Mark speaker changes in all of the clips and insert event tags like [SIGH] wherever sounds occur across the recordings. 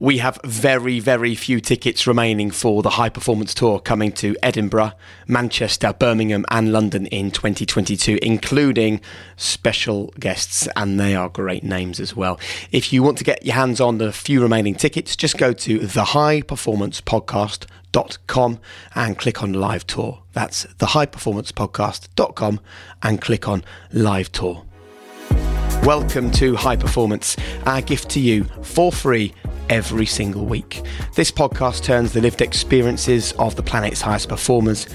Speaker 1: We have very, very few tickets remaining for the High Performance Tour coming to Edinburgh, Manchester, Birmingham, and London in 2022, including special guests, and they are great names as well. If you want to get your hands on the few remaining tickets, just go to thehighperformancepodcast.com and click on live tour. That's thehighperformancepodcast.com and click on live tour. Welcome to High Performance, our gift to you for free every single week. This podcast turns the lived experiences of the planet's highest performers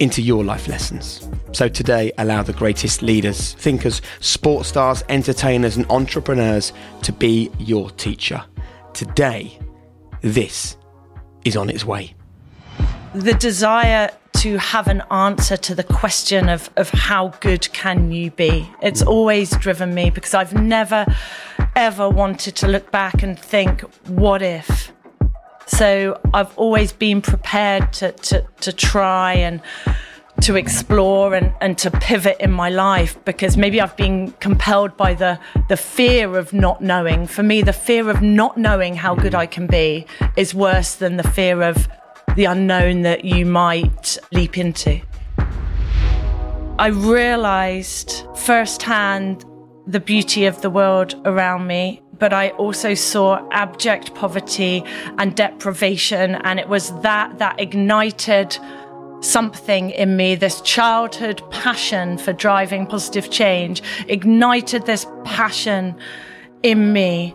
Speaker 1: into your life lessons. So today, allow the greatest leaders, thinkers, sports stars, entertainers, and entrepreneurs to be your teacher. Today, this is on its way.
Speaker 2: The desire to have an answer to the question of, of how good can you be. It's always driven me because I've never, ever wanted to look back and think, what if? So I've always been prepared to, to, to try and to explore and, and to pivot in my life because maybe I've been compelled by the, the fear of not knowing. For me, the fear of not knowing how good mm. I can be is worse than the fear of the unknown that you might leap into. I realized firsthand the beauty of the world around me, but I also saw abject poverty and deprivation. And it was that that ignited something in me, this childhood passion for driving positive change, ignited this passion in me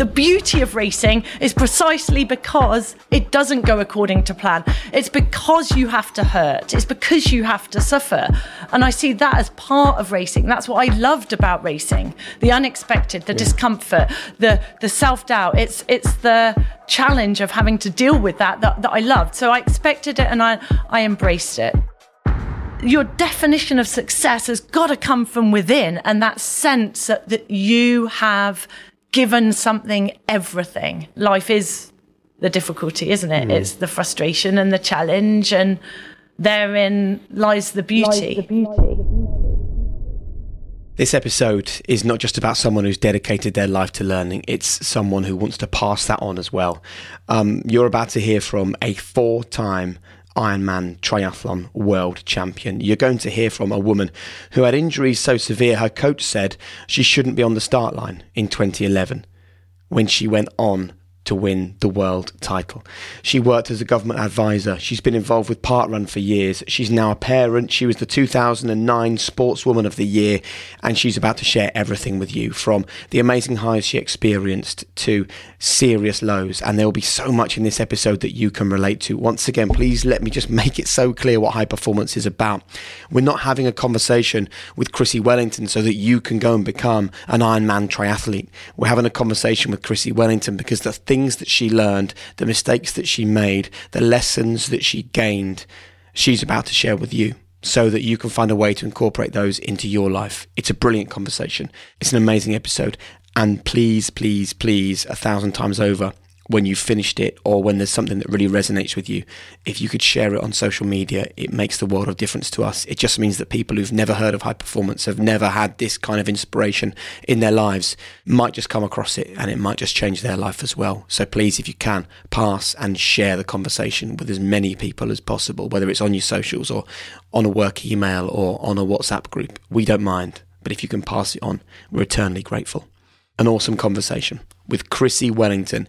Speaker 2: the beauty of racing is precisely because it doesn't go according to plan. It's because you have to hurt. It's because you have to suffer. And I see that as part of racing. That's what I loved about racing. The unexpected, the discomfort, the the self-doubt. It's it's the challenge of having to deal with that, that that I loved. So I expected it and I I embraced it your definition of success has got to come from within and that sense that, that you have given something everything. Life is the difficulty, isn't it? Mm. It's the frustration and the challenge, and therein lies the beauty. Lies the beauty.
Speaker 1: This episode is not just about someone who's dedicated their life to learning, it's someone who wants to pass that on as well. Um, you're about to hear from a four time Ironman triathlon world champion. You're going to hear from a woman who had injuries so severe her coach said she shouldn't be on the start line in 2011 when she went on to win the world title. She worked as a government advisor. She's been involved with Parkrun for years. She's now a parent. She was the 2009 Sportswoman of the Year, and she's about to share everything with you from the amazing highs she experienced to serious lows. And there will be so much in this episode that you can relate to. Once again, please let me just make it so clear what high performance is about. We're not having a conversation with Chrissie Wellington so that you can go and become an Ironman triathlete. We're having a conversation with Chrissie Wellington because the things that she learned, the mistakes that she made, the lessons that she gained, she's about to share with you so that you can find a way to incorporate those into your life. It's a brilliant conversation. It's an amazing episode. And please, please, please, a thousand times over, when you've finished it or when there's something that really resonates with you, if you could share it on social media, it makes the world of difference to us. It just means that people who've never heard of high performance, have never had this kind of inspiration in their lives, might just come across it and it might just change their life as well. So please, if you can, pass and share the conversation with as many people as possible, whether it's on your socials or on a work email or on a WhatsApp group. We don't mind. But if you can pass it on, we're eternally grateful. An awesome conversation with Chrissie Wellington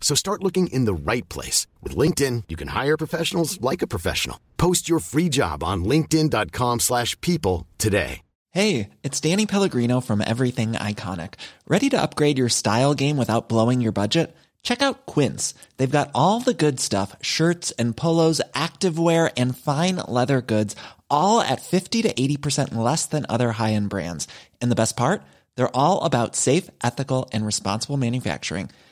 Speaker 3: So start looking in the right place. With LinkedIn, you can hire professionals like a professional. Post your free job on linkedin.com slash people today.
Speaker 4: Hey, it's Danny Pellegrino from Everything Iconic. Ready to upgrade your style game without blowing your budget? Check out Quince. They've got all the good stuff, shirts and polos, activewear, and fine leather goods, all at 50 to 80% less than other high-end brands. And the best part? They're all about safe, ethical, and responsible manufacturing.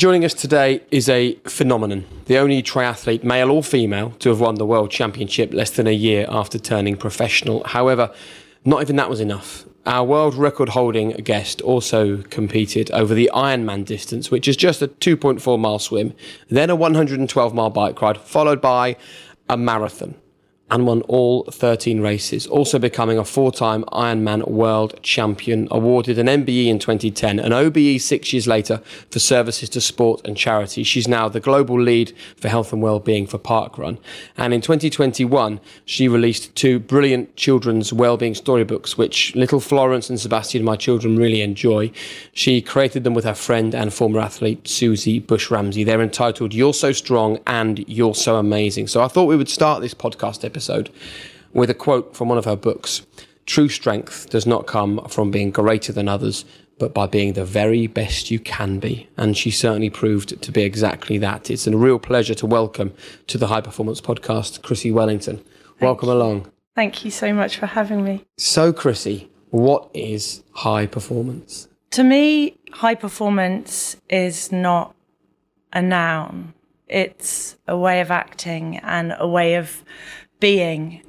Speaker 1: Joining us today is a phenomenon, the only triathlete, male or female, to have won the World Championship less than a year after turning professional. However, not even that was enough. Our world record holding guest also competed over the Ironman distance, which is just a 2.4 mile swim, then a 112 mile bike ride, followed by a marathon and won all 13 races, also becoming a four time Ironman world champion, awarded an MBE in 2010, an OBE six years later for services to sport and charity. She's now the global lead for health and well-being for Parkrun. And in 2021, she released two brilliant children's well-being storybooks, which little Florence and Sebastian, my children, really enjoy. She created them with her friend and former athlete, Susie Bush Ramsey. They're entitled You're So Strong and You're So Amazing. So I thought we would start this podcast episode episode with a quote from one of her books. True strength does not come from being greater than others, but by being the very best you can be. And she certainly proved to be exactly that. It's a real pleasure to welcome to the High Performance Podcast, Chrissie Wellington.
Speaker 2: Thank
Speaker 1: welcome
Speaker 2: you.
Speaker 1: along.
Speaker 2: Thank you so much for having me.
Speaker 1: So, Chrissie, what is high performance?
Speaker 2: To me, high performance is not a noun. It's a way of acting and a way of being.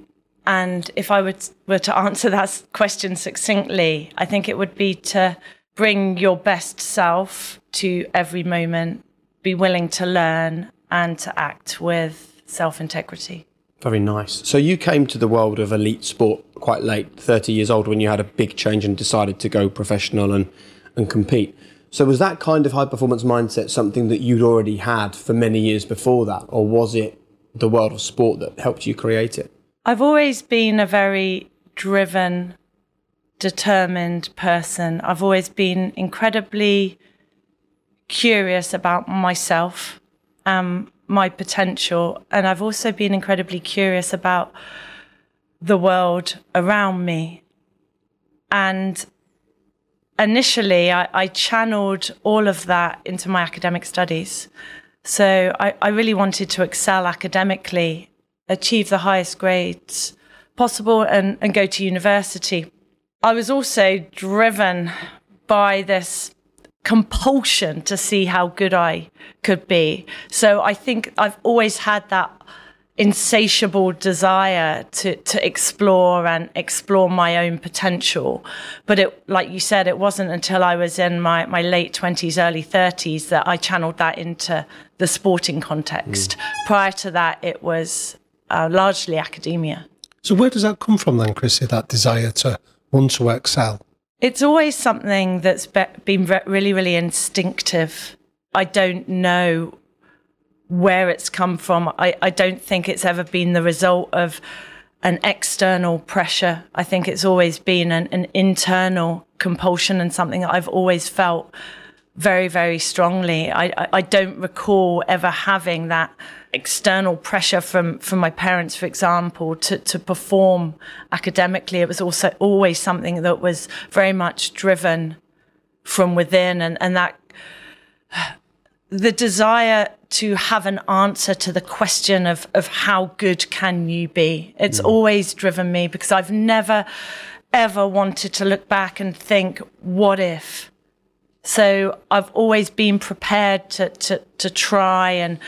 Speaker 2: And if I would, were to answer that question succinctly, I think it would be to bring your best self to every moment, be willing to learn and to act with self integrity.
Speaker 1: Very nice. So you came to the world of elite sport quite late, 30 years old, when you had a big change and decided to go professional and, and compete. So was that kind of high performance mindset something that you'd already had for many years before that, or was it the world of sport that helped you create it?
Speaker 2: I've always been a very driven, determined person. I've always been incredibly curious about myself, um, my potential, and I've also been incredibly curious about the world around me. And initially, I, I channeled all of that into my academic studies. So I, I really wanted to excel academically, achieve the highest grades possible, and, and go to university. I was also driven by this compulsion to see how good I could be. So I think I've always had that insatiable desire to to explore and explore my own potential. But it like you said it wasn't until i was in my my late 20s early 30s that i channeled that into the sporting context. Mm. prior to that it was uh, largely academia.
Speaker 5: So where does that come from then chrissie that desire to want to excel?
Speaker 2: It's always something that's be- been re- really really instinctive. I don't know where it's come from. I, I don't think it's ever been the result of an external pressure. I think it's always been an, an internal compulsion and something that I've always felt very, very strongly. I, I, I don't recall ever having that external pressure from, from my parents, for example, to, to perform academically. It was also always something that was very much driven from within and, and that the desire to have an answer to the question of, of how good can you be. It's mm. always driven me because I've never, ever wanted to look back and think, what if? So I've always been prepared to, to, to try and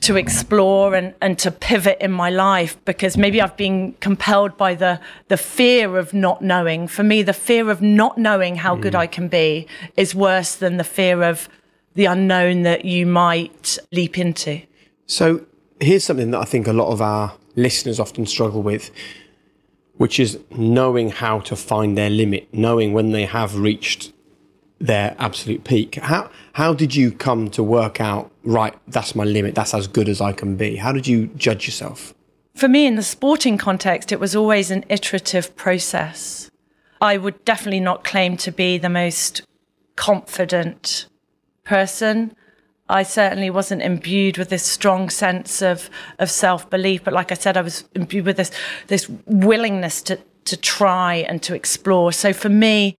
Speaker 2: to explore and, and to pivot in my life because maybe I've been compelled by the, the fear of not knowing. For me, the fear of not knowing how mm. good I can be is worse than the fear of the unknown that you might leap into.
Speaker 1: So here's something that I think a lot of our listeners often struggle with. which is knowing how to find their limit, knowing when they have reached their absolute peak. How how did you come to work out right? That's my limit. That's as good as I can be. How did you judge yourself?
Speaker 2: For me, in the sporting context, it was always an iterative process. I would definitely not claim to be the most confident person. I certainly wasn't imbued with this strong sense of of self belief, but like I said, I was imbued with this this willingness to to try and to explore. So for me,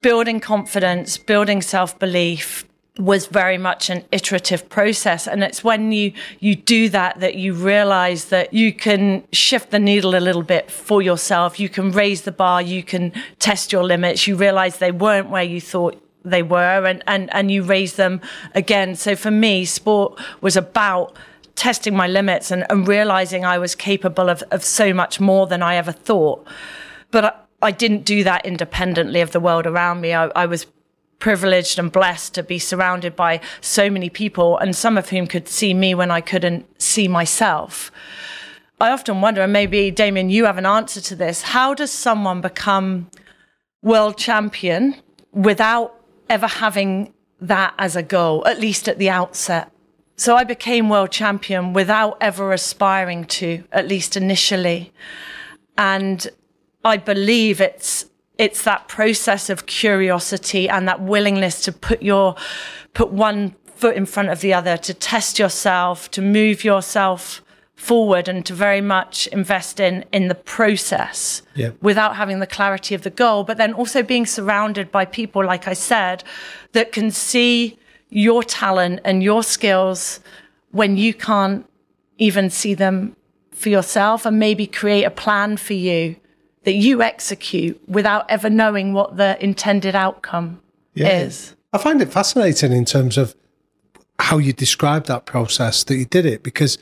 Speaker 2: building confidence, building self belief was very much an iterative process and it's when you you do that that you realize that you can shift the needle a little bit for yourself you can raise the bar you can test your limits you realize they weren't where you thought they were and and and you raise them again so for me sport was about testing my limits and, and realizing I was capable of, of so much more than I ever thought but I, I didn't do that independently of the world around me. I, I, was privileged and blessed to be surrounded by so many people, and some of whom could see me when I couldn't see myself. I often wonder, and maybe Damian, you have an answer to this. How does someone become world champion without ever having that as a goal, at least at the outset? So I became world champion without ever aspiring to, at least initially. And I believe it's it's that process of curiosity and that willingness to put your put one foot in front of the other to test yourself to move yourself forward and to very much invest in in the process
Speaker 5: yeah.
Speaker 2: without having the clarity of the goal but then also being surrounded by people like I said that can see your talent and your skills when you can't even see them for yourself and maybe create a plan for you that you execute without ever knowing what the intended outcome yeah. is.
Speaker 5: I find it fascinating in terms of how you describe that process that you did it because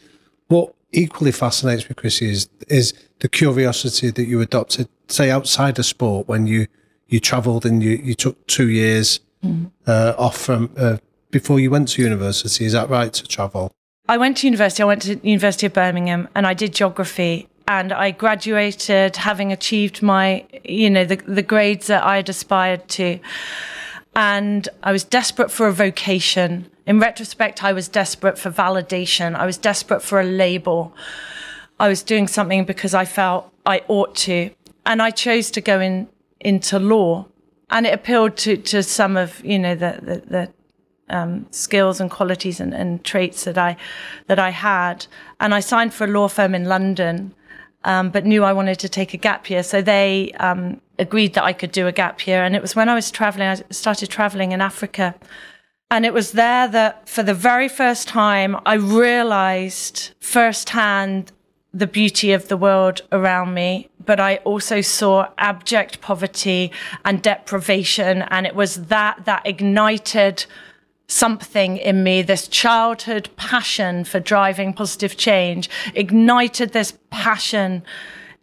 Speaker 5: what equally fascinates me, Chrissie, is is the curiosity that you adopted, say outside of sport when you you travelled and you, you took two years mm. uh, off from uh, before you went to university. Is that right to travel?
Speaker 2: I went to university. I went to University of Birmingham and I did geography and I graduated having achieved my, you know, the, the grades that I had aspired to. And I was desperate for a vocation. In retrospect, I was desperate for validation. I was desperate for a label. I was doing something because I felt I ought to. And I chose to go in into law. And it appealed to, to some of, you know, the, the, the um, skills and qualities and, and, traits that I that I had. And I signed for a law firm in London um, but knew I wanted to take a gap year. So they um, agreed that I could do a gap year. And it was when I was traveling, I started traveling in Africa. And it was there that for the very first time, I realized firsthand the beauty of the world around me, but I also saw abject poverty and deprivation. And it was that that ignited something in me, this childhood passion for driving positive change, ignited this passion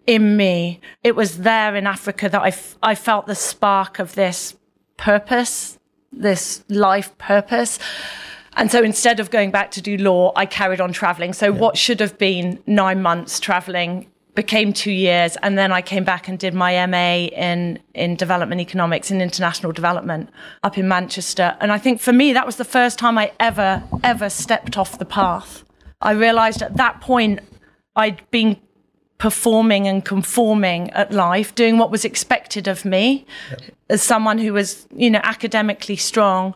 Speaker 2: in me. It was there in Africa that I, f- I felt the spark of this purpose, this life purpose. And so instead of going back to do law, I carried on traveling. So yeah. what should have been nine months traveling became two years and then I came back and did my MA in in development economics and international development up in Manchester and I think for me that was the first time I ever ever stepped off the path I realized at that point I'd been performing and conforming at life doing what was expected of me as someone who was you know academically strong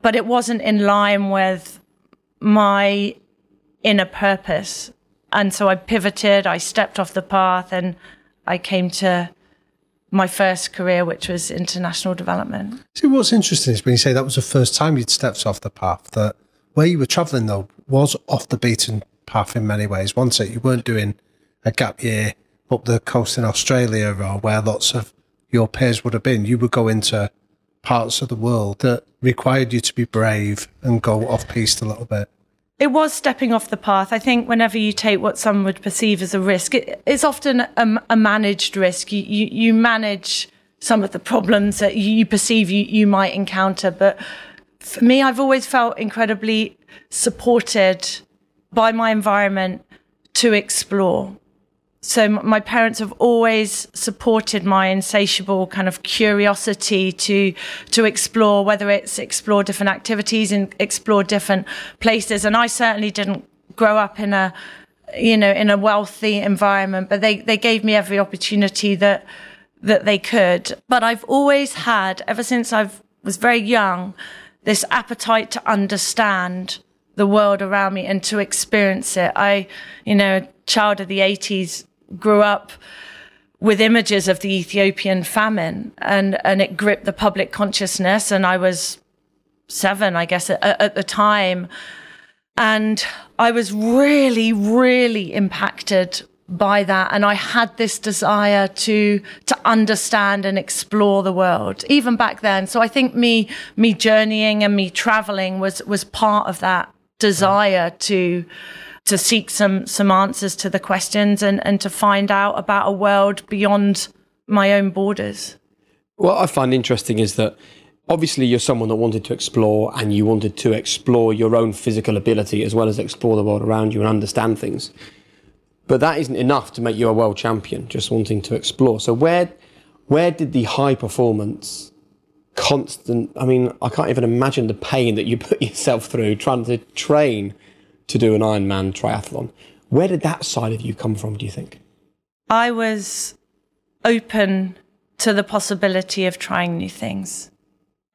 Speaker 2: but it wasn't in line with my inner purpose and so I pivoted, I stepped off the path, and I came to my first career, which was international development.
Speaker 5: See, what's interesting is when you say that was the first time you'd stepped off the path, that where you were traveling, though, was off the beaten path in many ways, wasn't it? You weren't doing a gap year up the coast in Australia or where lots of your peers would have been. You would go into parts of the world that required you to be brave and go off piste a little bit.
Speaker 2: It was stepping off the path. I think whenever you take what some would perceive as a risk, it, it's often a, a, managed risk. You, you, you manage some of the problems that you perceive you, you might encounter. But for me, I've always felt incredibly supported by my environment to explore. So my parents have always supported my insatiable kind of curiosity to to explore whether it's explore different activities and explore different places. And I certainly didn't grow up in a you know in a wealthy environment but they they gave me every opportunity that that they could. But I've always had ever since I was very young this appetite to understand the world around me and to experience it. I you know child of the 80s grew up with images of the Ethiopian famine and, and it gripped the public consciousness. And I was seven, I guess, at, at the time. And I was really, really impacted by that and i had this desire to to understand and explore the world even back then so i think me me journeying and me traveling was was part of that desire to to seek some some answers to the questions and, and to find out about a world beyond my own borders.
Speaker 1: What I find interesting is that obviously you're someone that wanted to explore and you wanted to explore your own physical ability as well as explore the world around you and understand things. But that isn't enough to make you a world champion, just wanting to explore. So where where did the high performance constant I mean, I can't even imagine the pain that you put [LAUGHS] yourself through trying to train to do an Ironman triathlon. Where did that side of you come from, do you think?
Speaker 2: I was open to the possibility of trying new things.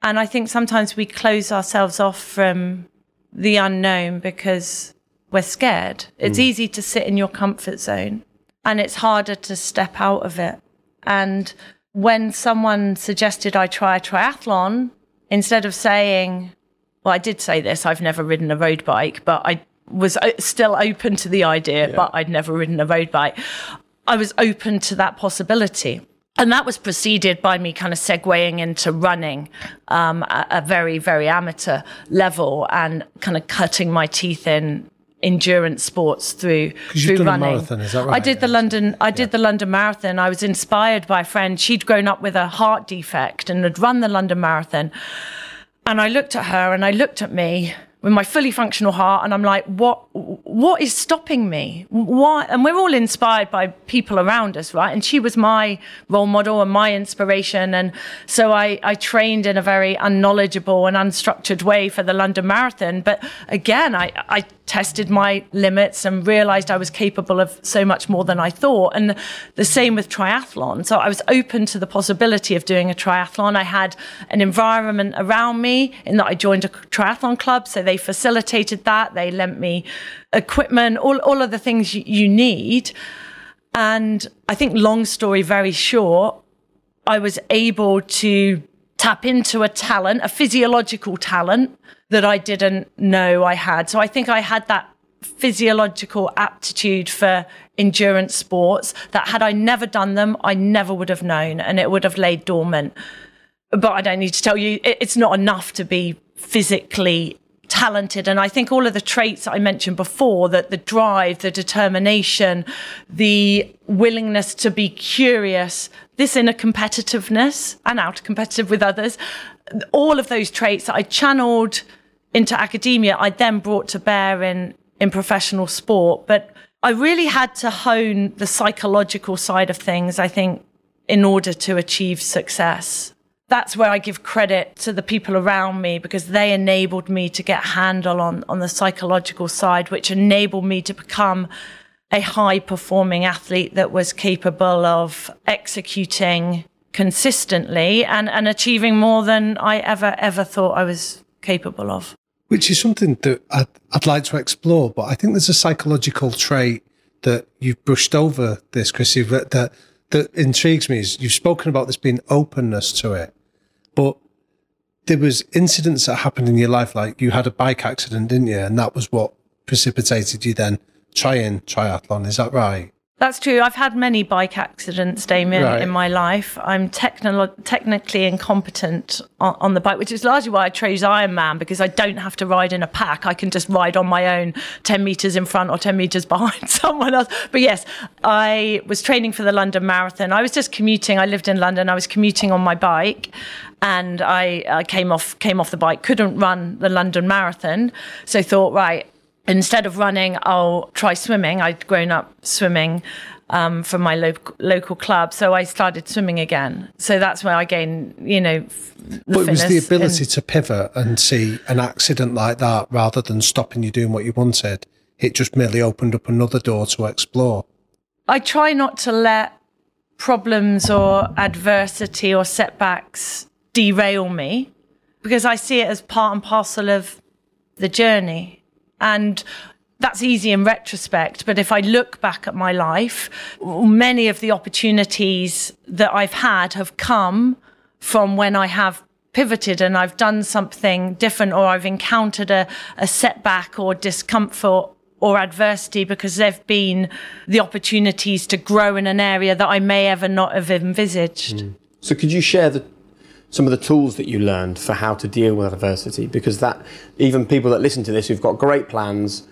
Speaker 2: And I think sometimes we close ourselves off from the unknown because we're scared. It's mm. easy to sit in your comfort zone and it's harder to step out of it. And when someone suggested I try a triathlon, instead of saying, well, I did say this, I've never ridden a road bike, but I was uh, still open to the idea, yeah. but I'd never ridden a road bike. I was open to that possibility. And that was preceded by me kind of segueing into running um, at a very, very amateur level and kind of cutting my teeth in endurance sports through through running.
Speaker 5: Marathon, is that right?
Speaker 2: I did the London I did yeah. the London Marathon. I was inspired by a friend. She'd grown up with a heart defect and had run the London Marathon. And I looked at her and I looked at me with my fully functional heart and I'm like what what is stopping me why and we're all inspired by people around us right and she was my role model and my inspiration and so I I trained in a very unknowledgeable and unstructured way for the London Marathon but again I I tested my limits and realized I was capable of so much more than I thought. And the same with triathlon. So I was open to the possibility of doing a triathlon. I had an environment around me in that I joined a triathlon club. So they facilitated that. They lent me equipment, all, all of the things you need. And I think, long story very short, I was able to tap into a talent, a physiological talent that I didn't know I had. So I think I had that physiological aptitude for endurance sports that had I never done them, I never would have known and it would have laid dormant. But I don't need to tell you, it's not enough to be physically talented. And I think all of the traits I mentioned before that the drive, the determination, the willingness to be curious, this inner competitiveness and out competitive with others, all of those traits that I channeled into academia, I then brought to bear in, in professional sport. But I really had to hone the psychological side of things, I think, in order to achieve success. That's where I give credit to the people around me because they enabled me to get a handle on, on the psychological side, which enabled me to become a high performing athlete that was capable of executing consistently and, and achieving more than I ever, ever thought I was capable of
Speaker 5: which is something that I'd, I'd like to explore. But I think there's a psychological trait that you've brushed over this, Chrissie, that, that, that intrigues me. Is you've spoken about this being openness to it, but there was incidents that happened in your life, like you had a bike accident, didn't you? And that was what precipitated you then trying triathlon. Is that right?
Speaker 2: That's true. I've had many bike accidents, Damian, right. in my life. I'm technolo- technically incompetent on, on, the bike, which is largely why I chose Ironman because I don't have to ride in a pack. I can just ride on my own 10 meters in front or 10 meters [LAUGHS] behind someone else. But yes, I was training for the London Marathon. I was just commuting. I lived in London. I was commuting on my bike and I, I came off came off the bike, couldn't run the London Marathon. So thought, right, instead of running, I'll try swimming. I'd grown up swimming um, from my lo- local club, so I started swimming again. So that's where I gained, you know,
Speaker 5: But it was the ability
Speaker 2: and-
Speaker 5: to pivot and see an accident like that rather than stopping you doing what you wanted. It just merely opened up another door to explore.
Speaker 2: I try not to let problems or adversity or setbacks derail me because I see it as part and parcel of the journey. And that's easy in retrospect. But if I look back at my life, many of the opportunities that I've had have come from when I have pivoted and I've done something different or I've encountered a, a setback or discomfort or adversity because there've been the opportunities to grow in an area that I may ever not have envisaged.
Speaker 1: So could you share the some of the tools that you learned for how to deal with adversity? Because that even people that listen to this who've got great plans,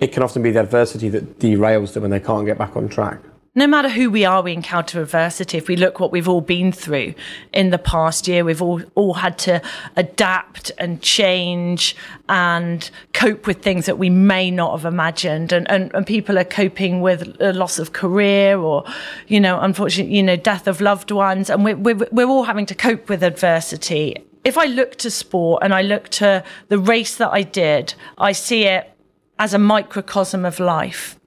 Speaker 1: it can often be the adversity that derails them and they can't get back on track.
Speaker 2: No matter who we are, we encounter adversity. If we look what we've all been through in the past year, we've all, all had to adapt and change and cope with things that we may not have imagined. And, and, and people are coping with a loss of career or, you know, unfortunately, you know, death of loved ones. And we're, we're, we're all having to cope with adversity. If I look to sport and I look to the race that I did, I see it as a microcosm of life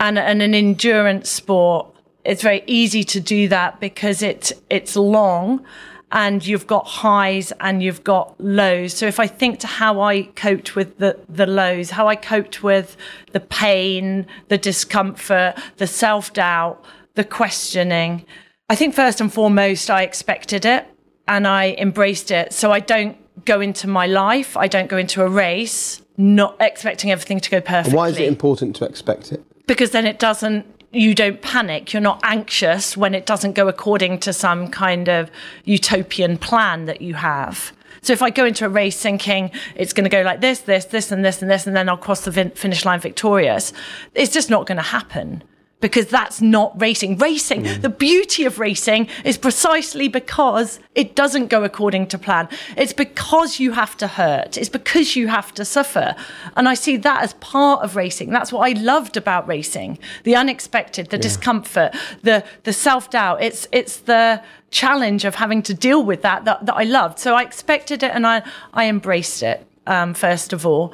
Speaker 2: and, and an endurance sport, it's very easy to do that because it's it's long and you've got highs and you've got lows. So if I think to how I coped with the, the lows, how I coped with the pain, the discomfort, the self doubt, the questioning, I think first and foremost I expected it and I embraced it. So I don't go into my life, I don't go into a race not expecting everything to go perfectly
Speaker 1: why is it important to expect it?
Speaker 2: Because then it doesn't you don't panic. You're not anxious when it doesn't go according to some kind of utopian plan that you have. So if i go into a race thinking it's going to go like this this this and this and this and then i'll cross the fin- finish line victorious it's just not going to happen because that's not racing. Racing, the beauty of racing is precisely because it doesn't go according to plan. It's because you have to hurt. It's because you have to suffer. And I see that as part of racing. That's what I loved about racing. The unexpected, the discomfort, the the self-doubt. It's it's the challenge of having to deal with that that, that I loved. So I expected it and I I embraced it, um, first of all.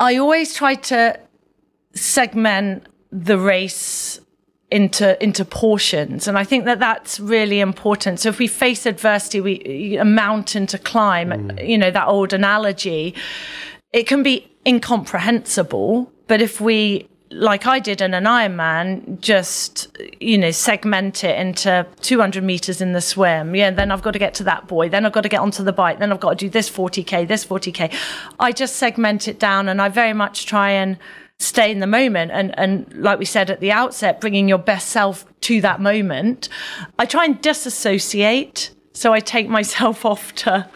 Speaker 2: I always tried to segment the race into into portions and i think that that's really important so if we face adversity we a mountain to climb mm. you know that old analogy it can be incomprehensible but if we like I did in an Ironman, just you know, segment it into 200 meters in the swim. Yeah, then I've got to get to that buoy. Then I've got to get onto the bike. Then I've got to do this 40k, this 40k. I just segment it down, and I very much try and stay in the moment. And and like we said at the outset, bringing your best self to that moment. I try and disassociate, so I take myself [LAUGHS] off to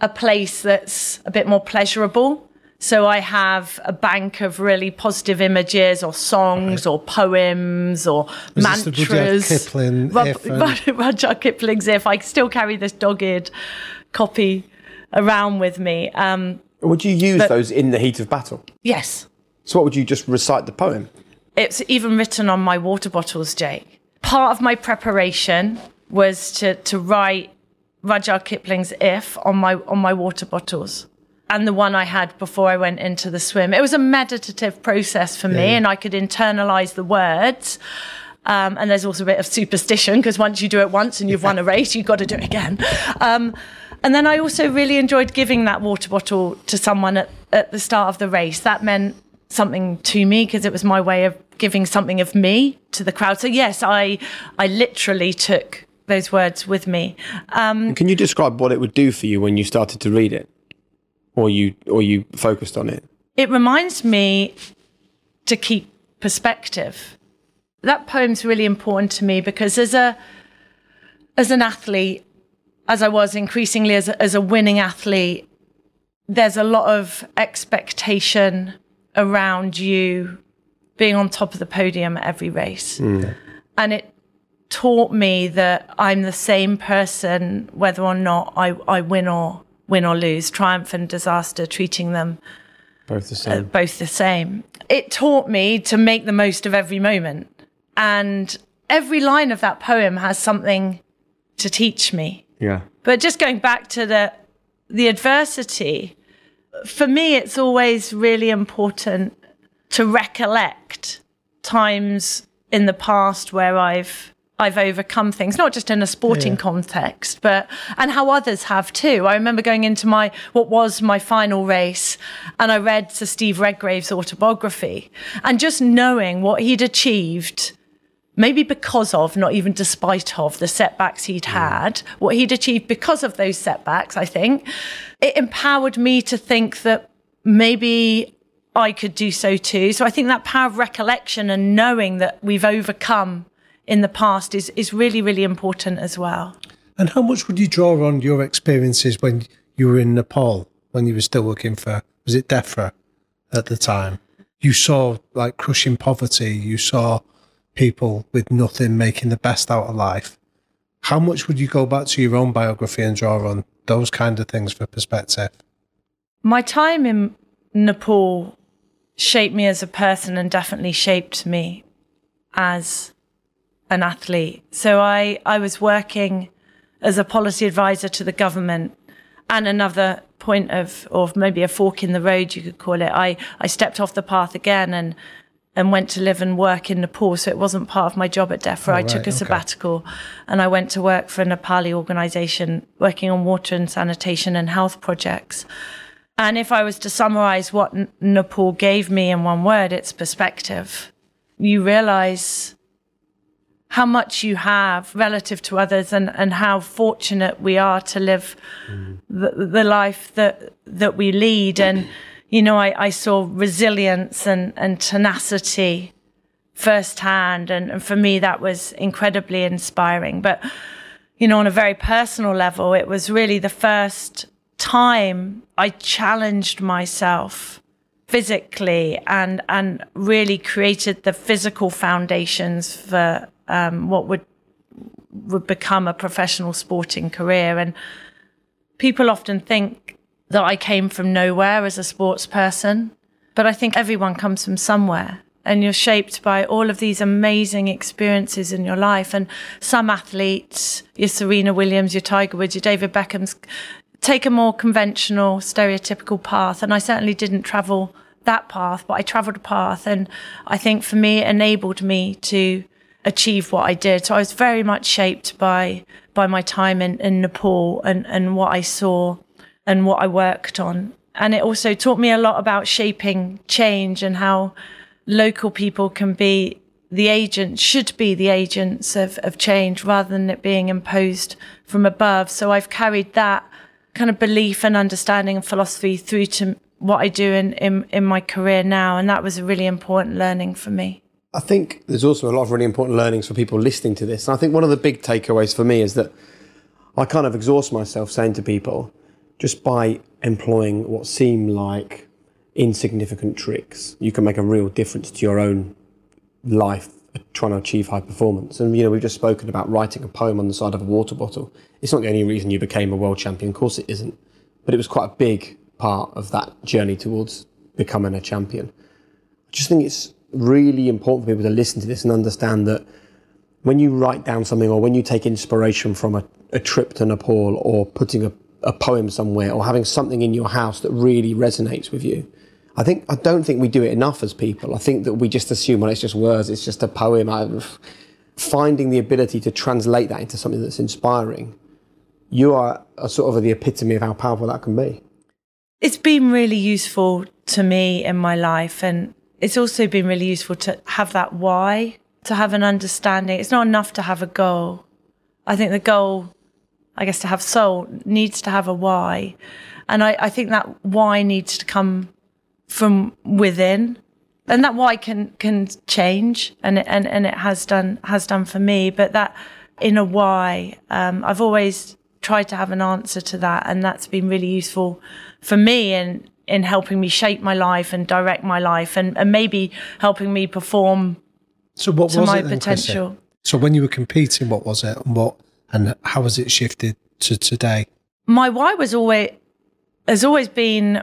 Speaker 2: a place that's a bit more pleasurable. So I have a bank of really positive images or songs or poems or
Speaker 5: Was this the Rudyard
Speaker 2: mantras.
Speaker 5: Kipling [LAUGHS]
Speaker 2: Rud-
Speaker 5: if and- [LAUGHS]
Speaker 2: Rudyard Kipling's if. I still carry this dogged copy around with me. Um,
Speaker 1: Would you use
Speaker 2: But-
Speaker 1: those in the heat of battle?
Speaker 2: yes,
Speaker 1: So what would you just recite the poem?
Speaker 2: it's even written on my water bottles, Jake. Part of my preparation was to, to write Rudyard Kipling's "If" on my on my water bottles, and the one I had before I went into the swim. It was a meditative process for me, and I could internalize the words. Um, and there's also a bit of superstition because once you do it once and you've won a race, you've got to do it again. Um, and then I also really enjoyed giving that water bottle to someone at, at the start of the race. That meant something to me because it was my way of giving something of me to the crowd. So yes, I I literally took those words with me. Um,
Speaker 1: Can you describe what it would do for you when you started to read it, or you or you focused on it?
Speaker 2: it reminds me to keep perspective. That poem's really important to me because as a as an athlete, as I was increasingly as a, as a winning athlete, there's a lot of expectation around you being on top of the podium at every race. Mm. And it taught me that I'm the same person whether or not I, I win or win or lose, triumph and disaster, treating them
Speaker 1: Both the uh, same.
Speaker 2: both the same. It taught me to make the most of every moment. And every line of that poem has something to teach me.
Speaker 1: yeah.
Speaker 2: But just going back to the the adversity, for me it's always really important to recollect times in the past where I've I've overcome things, not just in a sporting context, but and how others have too. I remember going into my what was my final race, and I read Sir Steve Redgrave's autobiography, and just knowing what he'd achieved maybe because of, not even despite of, the setbacks he'd mm. had, what he'd achieved because of those setbacks, I think, it empowered me to think that maybe I could do so too. So I think that power of recollection and knowing that we've overcome in the past is, is really, really important as well.
Speaker 5: And how much would you draw on your experiences when you were in Nepal, when you were still working for, was it DEFRA at the time? You saw like crushing poverty, you saw people with nothing making the best out of life. How much would you go back to your own biography and draw on those kind of things for perspective?
Speaker 2: My time in Nepal shaped me as a person and definitely shaped me as an athlete. So I, I was working as a policy advisor to the government and another point of, or maybe a fork in the road, you could call it. I, I stepped off the path again and, and went to live and work in Nepal. So it wasn't part of my job at DEFRA. Oh, I
Speaker 5: right,
Speaker 2: took a
Speaker 5: okay.
Speaker 2: sabbatical and I went to work for a Nepali organization working on water and sanitation and health projects. And if I was to summarize what N- Nepal gave me in one word, it's perspective. You realize how much you have relative to others and, and how fortunate we are to live mm. the, the life that that we lead. And, [CLEARS THROAT] you know, I, I saw resilience and, and tenacity firsthand. And, and for me, that was incredibly inspiring. But, you know, on a very personal level, it was really the first time I challenged myself physically and and really created the physical foundations for um, what would would become a professional sporting career. And people often think that I came from nowhere as a sports person, but I think everyone comes from somewhere. And you're shaped by all of these amazing experiences in your life. And some athletes, your Serena Williams, your Tiger Woods, your David Beckham's, take a more conventional, stereotypical path. And I certainly didn't travel that path, but I traveled a path. And I think for me, it enabled me to achieve what I did. So I was very much shaped by by my time in, in Nepal and, and what I saw and what I worked on. And it also taught me a lot about shaping change and how local people can be the agents, should be the agents of, of change rather than it being imposed from above. So I've carried that kind of belief and understanding and philosophy through to what I do in, in, in my career now. And that was a really important learning for me.
Speaker 1: I think there's also a lot of really important learnings for people listening to this. And I think one of the big takeaways for me is that I kind of exhaust myself saying to people, just by employing what seem like insignificant tricks, you can make a real difference to your own life trying to achieve high performance. And, you know, we've just spoken about writing a poem on the side of a water bottle. It's not the only reason you became a world champion. Of course it isn't. But it was quite a big part of that journey towards becoming a champion. I just think it's really important for people to listen to this and understand that when you write down something or when you take inspiration from a, a trip to Nepal or putting a, a poem somewhere or having something in your house that really resonates with you, I think I don't think we do it enough as people. I think that we just assume, well, it's just words, it's just a poem. I, finding the ability to translate that into something that's inspiring, you are a sort of the epitome of how powerful that can be.
Speaker 2: It's been really useful to me in my life, and it's also been really useful to have that why, to have an understanding. It's not enough to have a goal. I think the goal, I guess, to have soul needs to have a why. And I, I think that why needs to come from within. And that why can can change and it, and, and it has done has done for me. But that inner why, um, I've always tried to have an answer to that and that's been really useful for me in in helping me shape my life and direct my life and, and maybe helping me perform
Speaker 5: So what
Speaker 2: to
Speaker 5: was
Speaker 2: my
Speaker 5: it then, Chrissie?
Speaker 2: potential.
Speaker 5: So when you were competing, what was it, and what, and how has it shifted to today?
Speaker 2: my why was always has always been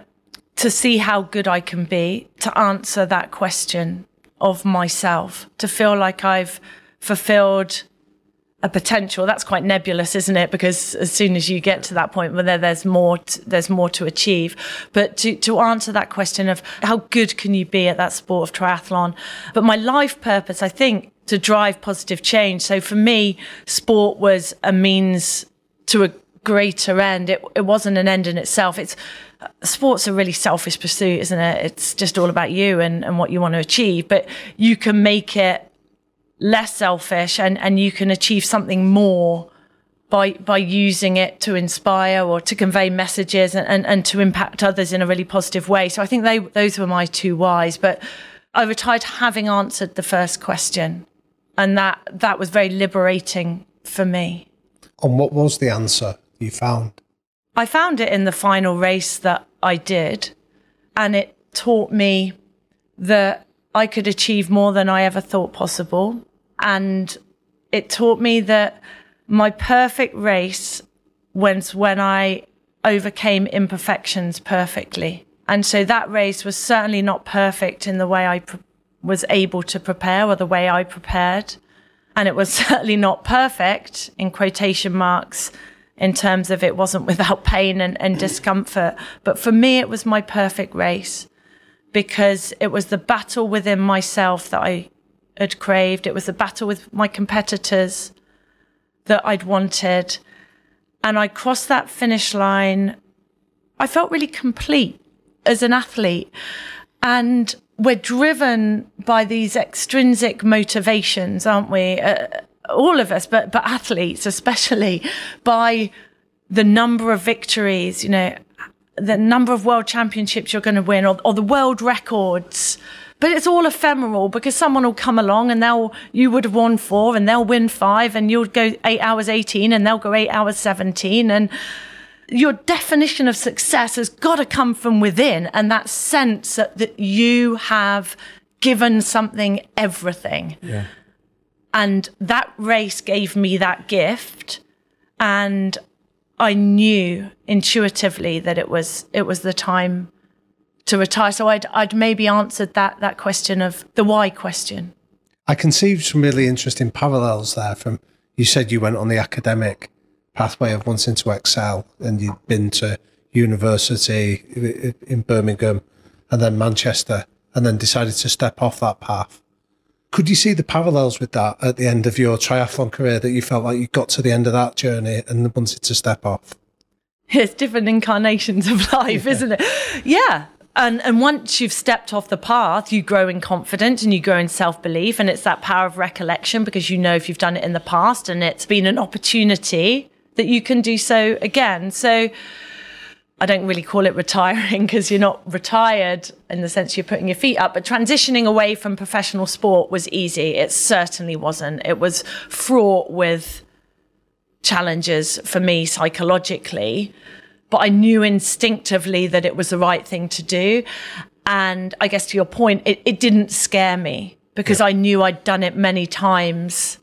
Speaker 2: to see how good I can be, to answer that question of myself, to feel like I've fulfilled a potential. That's quite nebulous, isn't it? Because as soon as you get to that point where there, there's more, to, there's more to achieve. But to, to answer that question of how good can you be at that sport of triathlon? But my life purpose, I think, to drive positive change. So for me, sport was a means to a greater end. It, it wasn't an end in itself. It's sport's a really selfish pursuit, isn't it? It's just all about you and, and what you want to achieve. But you can make it less selfish and, and you can achieve something more by by using it to inspire or to convey messages and, and, and to impact others in a really positive way. So I think they those were my two whys. But I retired having answered the first question. And that that was very liberating for me.
Speaker 5: And what was the answer you found?
Speaker 2: I found it in the final race that I did, and it taught me that I could achieve more than I ever thought possible. And it taught me that my perfect race was when I overcame imperfections perfectly. And so that race was certainly not perfect in the way I pre- was able to prepare or the way I prepared. And it was [LAUGHS] certainly not perfect in quotation marks in terms of it wasn't [LAUGHS] without pain and, and discomfort. But for me, it was my perfect race because it was the battle within myself that I had craved. It was the battle with my competitors that I'd wanted. And I crossed that finish line. I felt really complete as an athlete. And we're driven by these extrinsic motivations, aren't we? Uh, all of us, but but athletes especially, [LAUGHS] by the number of victories, you know, the number of world championships you're going to win, or, or the world records. But it's all ephemeral because someone will come along and they'll you would have won four and they'll win five and you'll go eight hours eighteen and they'll go eight hours seventeen and your definition of success has got to come from within and that sense that, that you have given something everything.
Speaker 5: Yeah.
Speaker 2: And that race gave me that gift. And I knew intuitively that it was it was the time to retire. So I'd I'd maybe answered that that question of the why question.
Speaker 5: I see some really interesting parallels there from you said you went on the academic pathway of wanting to excel and you'd been to university in Birmingham and then Manchester and then decided to step off that path. Could you see the parallels with that at the end of your triathlon career that you felt like you got to the end of that journey and wanted to step off?
Speaker 2: It's different incarnations of [LAUGHS] life, yeah. isn't it? Yeah. And, and once you've stepped off the path, you grow in confidence and you grow in self belief. And it's that power of recollection because you know if you've done it in the past and it's been an opportunity that you can do so again. So I don't really call it retiring because you're not retired in the sense you're putting your feet up, but transitioning away from professional sport was easy. It certainly wasn't. It was fraught with challenges for me psychologically, but I knew instinctively that it was the right thing to do. And I guess to your point, it, it didn't scare me because yeah. I knew I'd done it many times.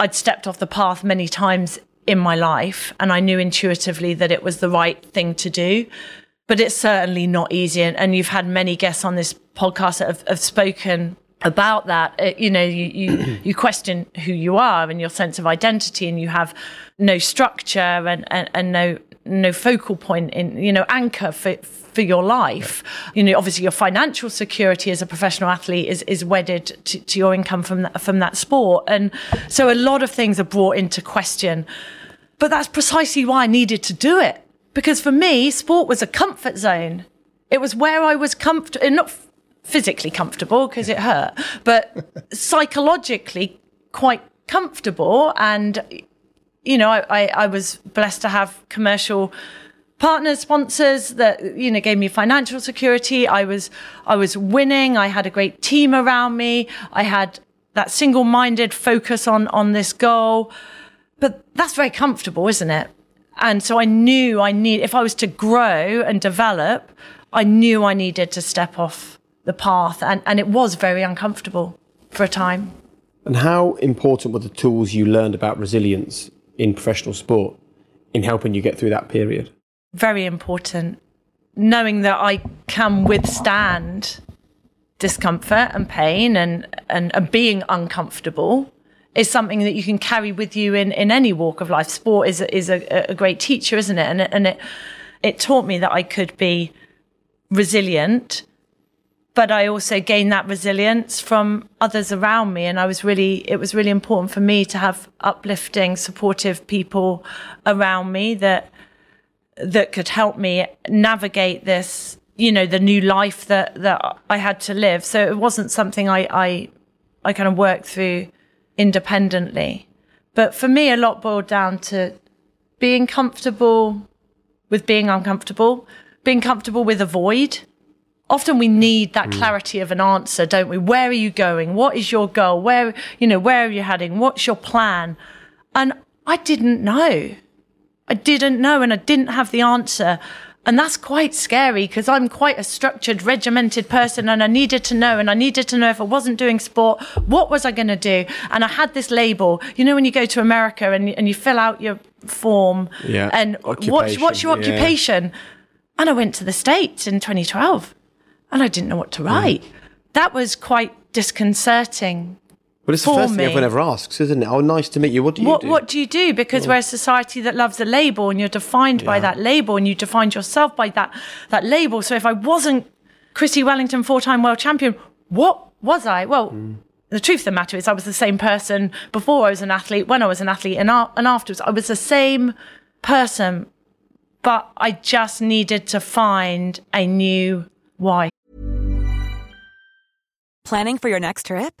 Speaker 2: I'd stepped off the path many times in my life. And I knew intuitively that it was the right thing to do. But it's certainly not easy. And, and you've had many guests on this podcast that have, have spoken about that. It, uh, you know, you, you, [CLEARS THROAT] you question who you are and your sense of identity, and you have no structure and, and, and no no focal point in you know anchor for for your life you know obviously your financial security as a professional athlete is is wedded to, to your income from that from that sport and so a lot of things are brought into question but that's precisely why I needed to do it. Because for me, sport was a comfort zone. It was where I was comfortable, not physically comfortable because it hurt, but [LAUGHS] psychologically quite comfortable. And, you know, I, I was blessed to have commercial partners sponsors that you know gave me financial security i was i was winning i had a great team around me i had that single-minded focus on on this goal but that's very comfortable, isn't it? And so I knew I need, if I was to grow and develop, I knew I needed to step off the path. And, and it was very uncomfortable for a time.
Speaker 1: And how important were the tools you learned about resilience in professional sport in helping you get through that period?
Speaker 2: Very important. knowing that I can withstand discomfort and pain and, and, and being uncomfortable is something that you can carry with you in, in any walk of life. Sport is, is a, a great teacher, isn't it? And, and it, it taught me that I could be resilient, but I also gained that resilience from others around me. And I was really, it was really important for me to have uplifting, supportive people around me that, that could help me navigate this, you know, the new life that, that I had to live. So it wasn't something I, I, I kind of worked through independently. But for me, a lot boiled down to being comfortable with being uncomfortable, being comfortable with a void. Often we need that mm. clarity of an answer, don't we? Where are you going? What is your goal? Where, you know, where are you heading? What's your plan? And I didn't know. I didn't know and I didn't have the answer. And that's quite scary because I'm quite a structured, regimented person and I needed to know. And I needed to know if I wasn't doing sport, what was I going to do? And I had this label. You know, when you go to America and, and you fill out your form
Speaker 1: Yeah.
Speaker 2: and what's, what's your
Speaker 1: Occupation, yeah.
Speaker 2: occupation? And I went to the States in 2012 and I didn't know what to mm. write. That was quite disconcerting
Speaker 1: Well, it's the
Speaker 2: for
Speaker 1: first thing
Speaker 2: me.
Speaker 1: everyone ever asks, isn't it? Oh, nice to meet you. What do you
Speaker 2: what
Speaker 1: do?
Speaker 2: what do you do? Because mm. we're a society that loves a label, and you're defined by
Speaker 1: Yeah.
Speaker 2: that label, and you defined yourself by that that label. So if I wasn't Chrissie Wellington, four time world champion, what was I? Well. Mm. The truth of the matter is, I was the same person before I was an athlete, when I was an athlete, and, a- and afterwards. I was the same person, but I just needed to find a new why.
Speaker 6: Planning for your next trip?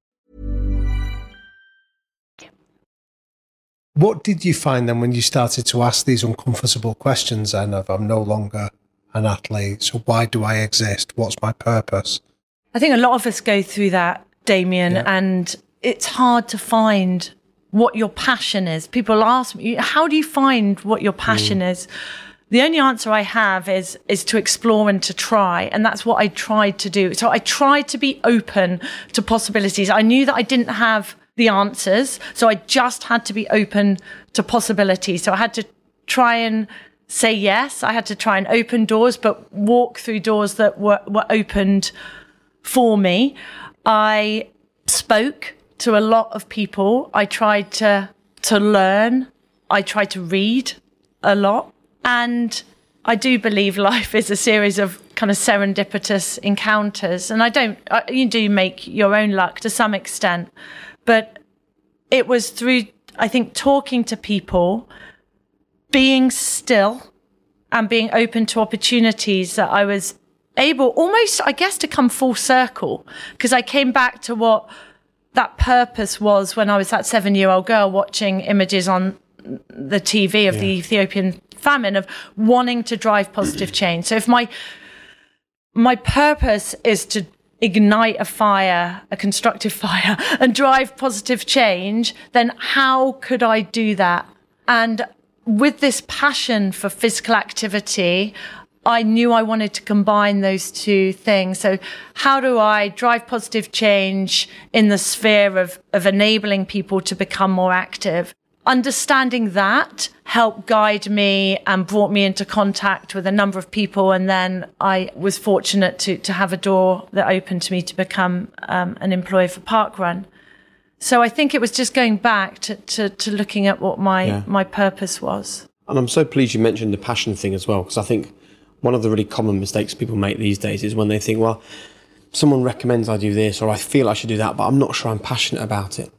Speaker 5: What did you find then when you started to ask these uncomfortable questions then of I'm no longer an athlete, so why do I exist? What's my purpose?
Speaker 2: I think a lot of us go through that, Damian,
Speaker 5: Yeah.
Speaker 2: and it's hard to find what your passion is. People ask me, how do you find what your passion mm. is? The only answer I have is is to explore and to try, and that's what I tried to do. So I tried to be open to possibilities. I knew that I didn't have the answers, so I just had to be open to possibilities. So I had to try and say yes. I had to try and open doors, but walk through doors that were, were opened for me. I spoke to a lot of people. I tried to to learn. I tried to read a lot. And I do believe life is a series of kind of serendipitous encounters. And I don't, you do make your own luck to some extent. But it was through, I think, talking to people, being still, and being open to opportunities that I was able almost, I guess, to come full circle because I came back to what that purpose was when I was that seven year old girl watching images on the TV of the Ethiopian famine of wanting to drive positive change. So if my my purpose is to ignite a fire, a constructive [LAUGHS] fire, and drive positive change, then how could I do that? And with this passion for physical activity, I knew I wanted to combine those two things. So, how do I drive positive change in the sphere of, of enabling people to become more active? Understanding that helped guide me and brought me into contact with a number of people. And then I was fortunate to, to have a door that opened to me to become um, an employee for Parkrun. So I think it was just going back to, to, to looking at what my,
Speaker 1: Yeah.
Speaker 2: my purpose was.
Speaker 1: And I'm so pleased you mentioned the passion thing as well, because I think one of the really common mistakes people make these days is when they think, well, someone recommends I do this or I feel I should do that, but I'm not sure I'm passionate about it.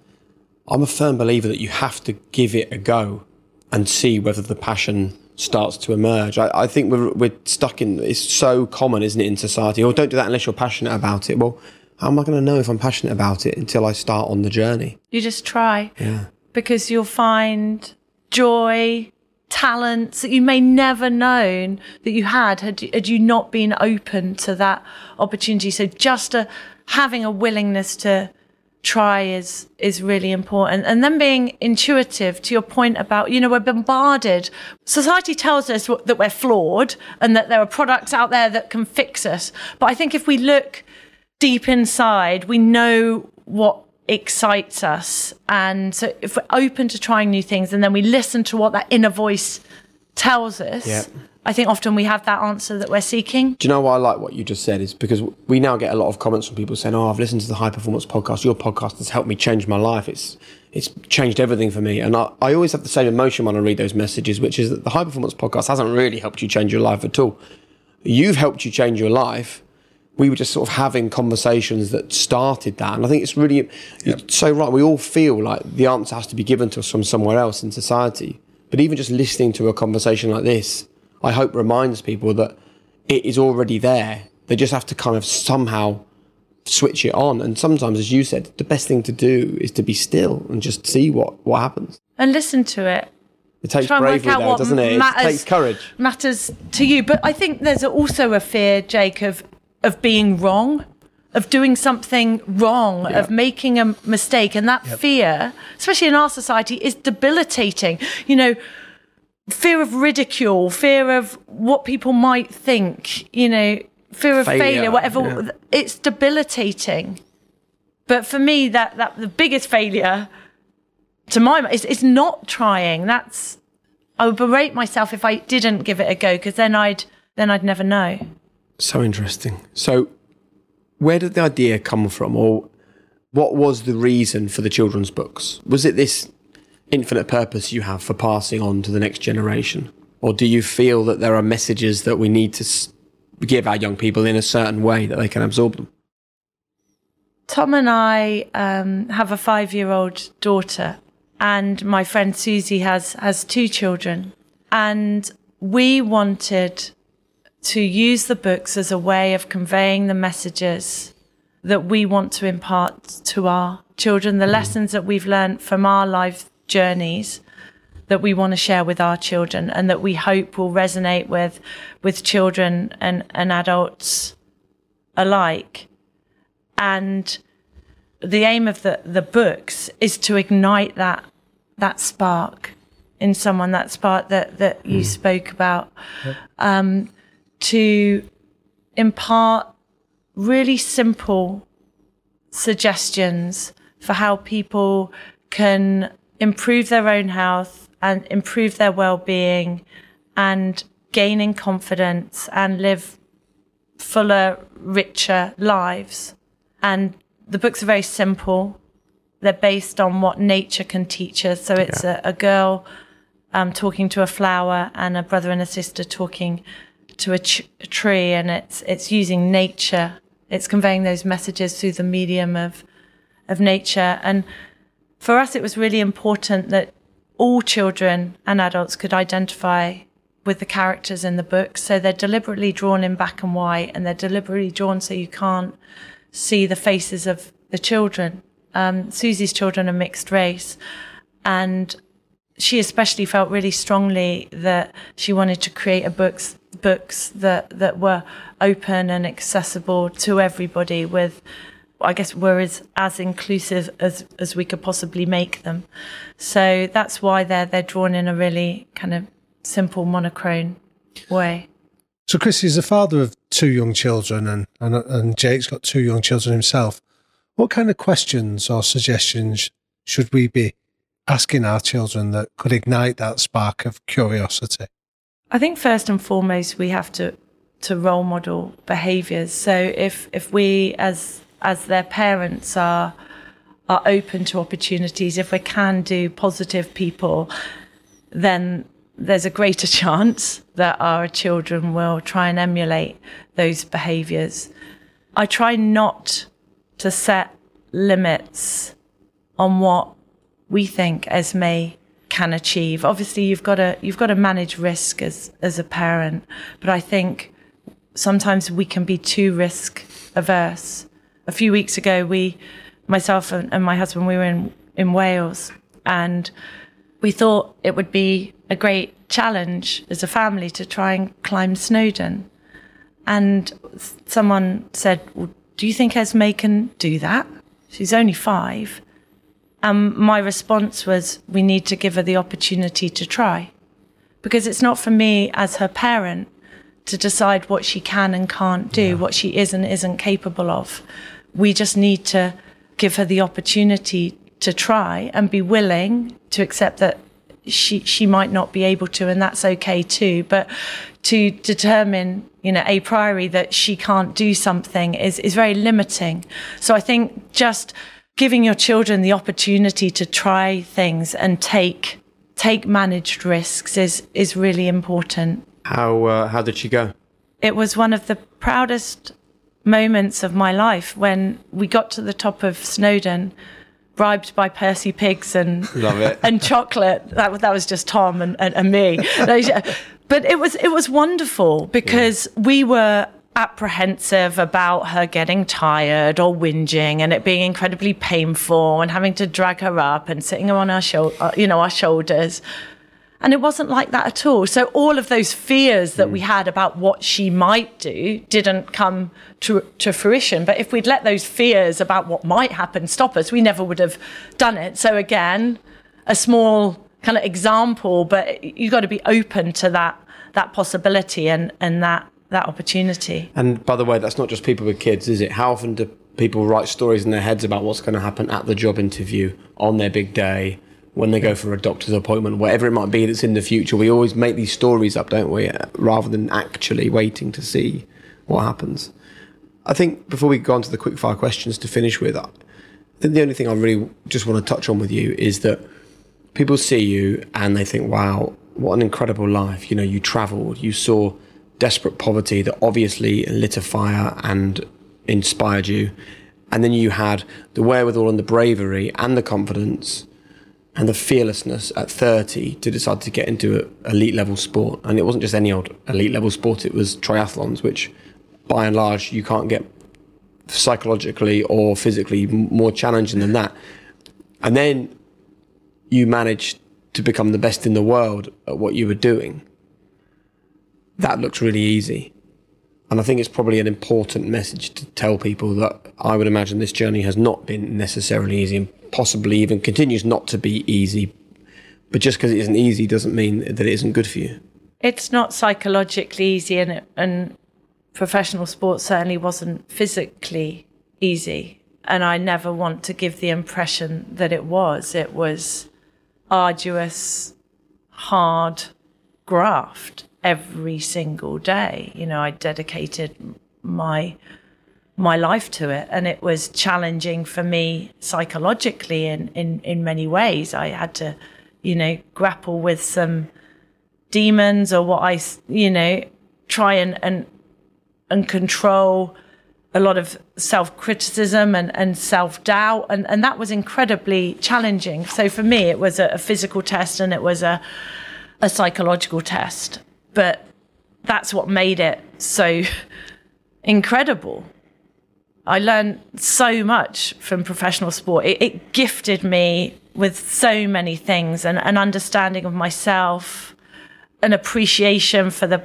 Speaker 1: I'm a firm believer that you have to give it a go and see whether the passion starts to emerge. I, I think we're, we're stuck in, it's so common, isn't it, in society? Or oh, don't do that unless you're passionate about it. Well, how am I going to know if I'm passionate about it until I start on the journey?
Speaker 2: You just try.
Speaker 1: Yeah.
Speaker 2: Because you'll find joy, talents that you may never known that you had had, had you not been open to that opportunity. So just a, having a willingness to try is is really important and then being intuitive to your point about you know we're bombarded society tells us that we're flawed and that there are products out there that can fix us but i think if we look deep inside we know what excites us. And so if we're open to trying new things and then we listen to what that inner voice tells us. I think often we have that answer that we're seeking.
Speaker 1: Do you know why I like what you just said? Is because we now get a lot of comments from people saying, "Oh, I've listened to the High Performance podcast. Your podcast has helped me change my life. It's it's changed everything for me." And I, I always have the same emotion when I read those messages, which is that the High Performance podcast hasn't really helped you change your life at all. You've helped you change your life we were just sort of having conversations that started that. And I think it's really yep. so right. We all feel like the answer has to be given to us from somewhere else in society. But even just listening to a conversation like this, I hope reminds people that it is already there. They just have to kind of somehow switch it on. And sometimes, as you said, the best thing to do is to be still and just see what, what happens.
Speaker 2: And listen to it.
Speaker 1: It takes bravery, though, doesn't it? Matters, it takes courage.
Speaker 2: Matters to you. But I think there's also a fear, Jake, of of being wrong, of doing something wrong, yeah. of making a mistake. And that yep. fear, especially in our society, is debilitating. You know, fear of ridicule, fear of what people might think, you know, fear of failure, failure whatever. Yeah. It's debilitating. But for me, that, that the biggest failure to my mind is, is not trying. That's I would berate myself if I didn't give it a go because then I'd then I'd never know.
Speaker 1: So interesting. So, where did the idea come from, or what was the reason for the children's books? Was it this infinite purpose you have for passing on to the next generation? Or do you feel that there are messages that we need to give our young people in a certain way that they can absorb them?
Speaker 2: Tom and I um, have a five year old daughter, and my friend Susie has, has two children. And we wanted to use the books as a way of conveying the messages that we want to impart to our children, the mm. lessons that we've learned from our life journeys that we want to share with our children and that we hope will resonate with with children and, and adults alike. And the aim of the, the books is to ignite that that spark in someone, that spark that, that you mm. spoke about. Yep. Um, to impart really simple suggestions for how people can improve their own health and improve their well-being and gaining confidence and live fuller, richer lives. And the books are very simple. They're based on what nature can teach us. So it's yeah. a, a, girl um, talking to a flower and a brother and a sister talking to a, ch- a tree and it's it's using nature it's conveying those messages through the medium of of nature and for us it was really important that all children and adults could identify with the characters in the book. So they're deliberately drawn in black and white and they're deliberately drawn so you can't see the faces of the children. Um, susie's children are mixed race and she especially felt really strongly that she wanted to create a books books that that were open and accessible to everybody with I guess were as, as inclusive as, as we could possibly make them. So that's why they're they're drawn in a really kind of simple monochrome way.
Speaker 5: So Chris is the father of two young children and, and and Jake's got two young children himself. What kind of questions or suggestions should we be asking our children that could ignite that spark of curiosity?
Speaker 2: I think first and foremost we have to to role model behaviors. So if if we as as their parents are are open to opportunities, if we can do positive people, then there's a greater [LAUGHS] chance that our children will try and emulate those behaviors. I try not to set limits on what we think Esme can achieve. Obviously, you've got to you've got to manage risk as as a parent, but I think sometimes we can be too risk averse. A few weeks ago, we, myself and, and my husband, we were in in Wales, and we thought it would be a great challenge as a family to try and climb Snowdon. And someone said, well, Do you think Esme can do that? She's only five. And my response was, We need to give her the opportunity to try. Because it's not for me as her parent to decide what she can and can't do, yeah. what she is and isn't capable of. We just need to give her the opportunity to try and be willing to accept that she she might not be able to and that's okay too. But to determine you know a priori that she can't do something is is very limiting. So i think just giving your children the opportunity to try things and take take managed risks is is really important.
Speaker 1: How uh, how did she go?
Speaker 2: It was one of the proudest moments of my life when we got to the top of snowdon bribed by Percy pigs and and chocolate. That that was just Tom and, and, and me. but it was it was wonderful because yeah. we were apprehensive about her getting tired or whinging and it being incredibly painful and having to drag her up and sitting her on our shoulder, uh, you know, our shoulders. And it wasn't like that at all. So all of those fears that mm. we had about what she might do didn't come to, to fruition. But if we'd let those fears about what might happen stop us, we never would have done it. So again, a small kind of example, but you've got to be open to that that possibility and, and that that opportunity.
Speaker 1: And by the way, that's not just people with kids, is it? How often do people write stories in their heads about what's going to happen at the job interview on their big day? When they go for a doctor's appointment, whatever it might be that's in the future. We always make these stories up, don't we? Rather than actually waiting to see what happens. I think before we go on to the quickfire questions to finish with, I think the only thing I really just want to touch on with you is that people see you and they think, wow, what an incredible life. You know, you traveled, you saw desperate poverty that obviously lit a fire and inspired you. And then you had the wherewithal and the bravery and the confidence and the fearlessness at 30 to decide to get into a elite level sport. And it wasn't just any old elite level sport, it was triathlons, which by and large you can't get psychologically or physically more challenging than that. And then you managed to become the best in the world at what you were doing. That looks really easy. And I think it's probably an important message to tell people that I would imagine this journey has not been necessarily easy and possibly even continues not to be easy. But just because it isn't easy doesn't mean that it isn't good for you.
Speaker 2: It's not psychologically easy, and, it, and professional sports certainly wasn't physically easy. And I never want to give the impression that it was. It was arduous, hard graft every single day. You know, I dedicated my my life to it and it was challenging for me psychologically in, in, in many ways. I had to, you know, grapple with some demons or what I, you know, try and, and, and control a lot of self criticism and, and self doubt. And, and that was incredibly challenging. So for me, it was a, a physical test and it was a, a psychological test but that's what made it so [LAUGHS] incredible. I learned so much from professional sport. It, it gifted me with so many things and an understanding of myself, an appreciation for the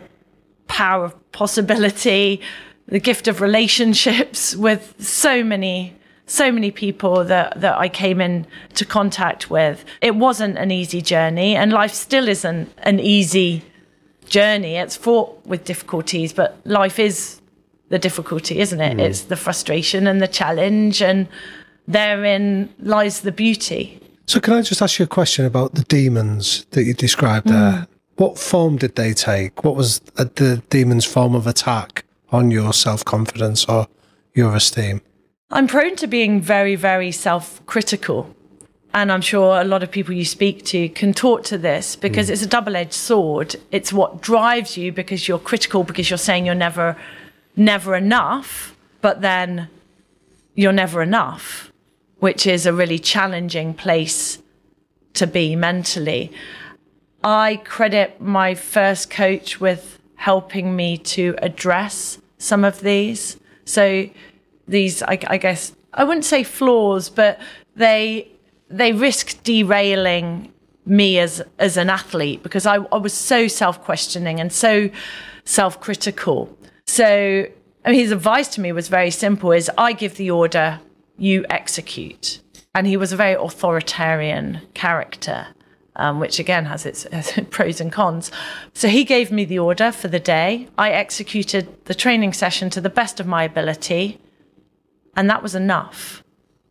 Speaker 2: power of possibility, the gift of relationships [LAUGHS] with so many so many people that that I came into contact with. It wasn't an easy journey and life still isn't an easy journey. It's fraught with difficulties, but life is the difficulty, isn't it? Mm. It's the frustration and the challenge, and therein lies the beauty.
Speaker 5: So, can I just ask you a question about the demons that you described there? Mm. What form did they take? What was the demon's form of attack on your self confidence or your esteem?
Speaker 2: I'm prone to being very, very self critical. And I'm sure a lot of people you speak to can talk to this because mm. it's a double edged sword. It's what drives you because you're critical, because you're saying you're never, never enough, but then you're never enough, which is a really challenging place to be mentally. I credit my first coach with helping me to address some of these. So these, I, I guess, I wouldn't say flaws, but they they risk derailing me as as an athlete because I, I was so self questioning and so self critical. So I mean, his advice to me was very simple: is I give the order, you execute. And he was a very authoritarian character, um, which again has its, [LAUGHS] has its pros and cons. So he gave me the order for the day. I executed the training session to the best of my ability, and that was enough.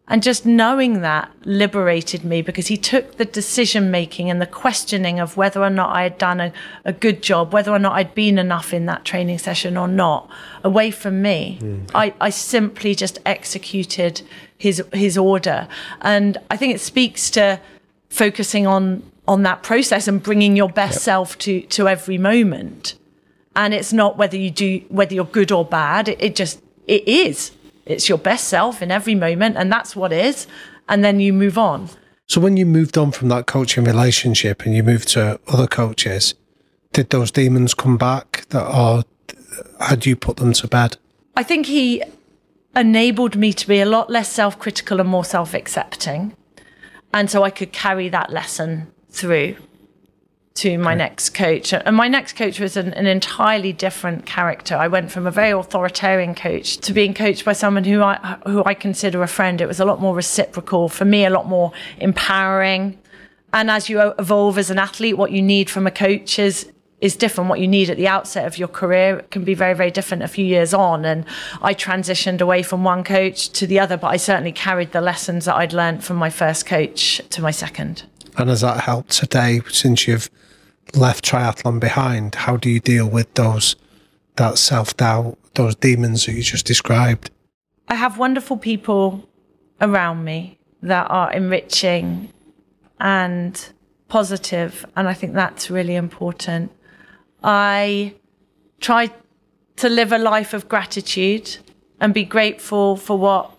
Speaker 2: And just knowing that liberated me because he took the decision making and the questioning of whether or not I had done a, a, good job, whether or not I'd been enough in that training session or not, away from me. Mm. I, I simply just executed his his order. And I think it speaks to focusing on on that process and bringing your best yep. self to to every moment. And it's not whether you do whether you're good or bad. It, it just it is it's your best self in every moment, and that's what is. And then you move on.
Speaker 5: So when you moved on from that coaching relationship and you moved to other coaches, did those demons come back? That or had you put them to bed?
Speaker 2: I think he enabled me to be a lot less self-critical and more self-accepting, and so I could carry that lesson through to my next coach. And my next coach was an, an, entirely different character. I went from a very authoritarian coach to being coached by someone who I who I consider a friend. It was a lot more reciprocal for me, a lot more empowering. And as you evolve as an athlete, what you need from a coach is is different. What you need at the outset of your career can be very, very different a few years on. And I transitioned away from one coach to the other, but I certainly carried the lessons that I'd learned from my first coach to my second.
Speaker 5: And has that helped today since you've left triathlon behind, how do you deal with those that self doubt, those demons that you just described?
Speaker 2: I have wonderful people around me that are enriching and positive, and I think that's really important. I try to live a life of gratitude and be grateful for what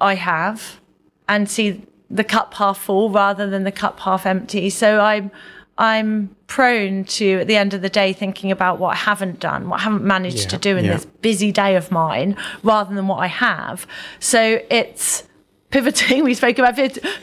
Speaker 2: I have and see the cup half full rather than the cup half empty. So I'm I'm prone to, at the end of the day, thinking about what I haven't done, what I haven't managed yeah, to do in yeah. this busy day of mine, rather than what I have. So it's pivoting. [LAUGHS] We spoke about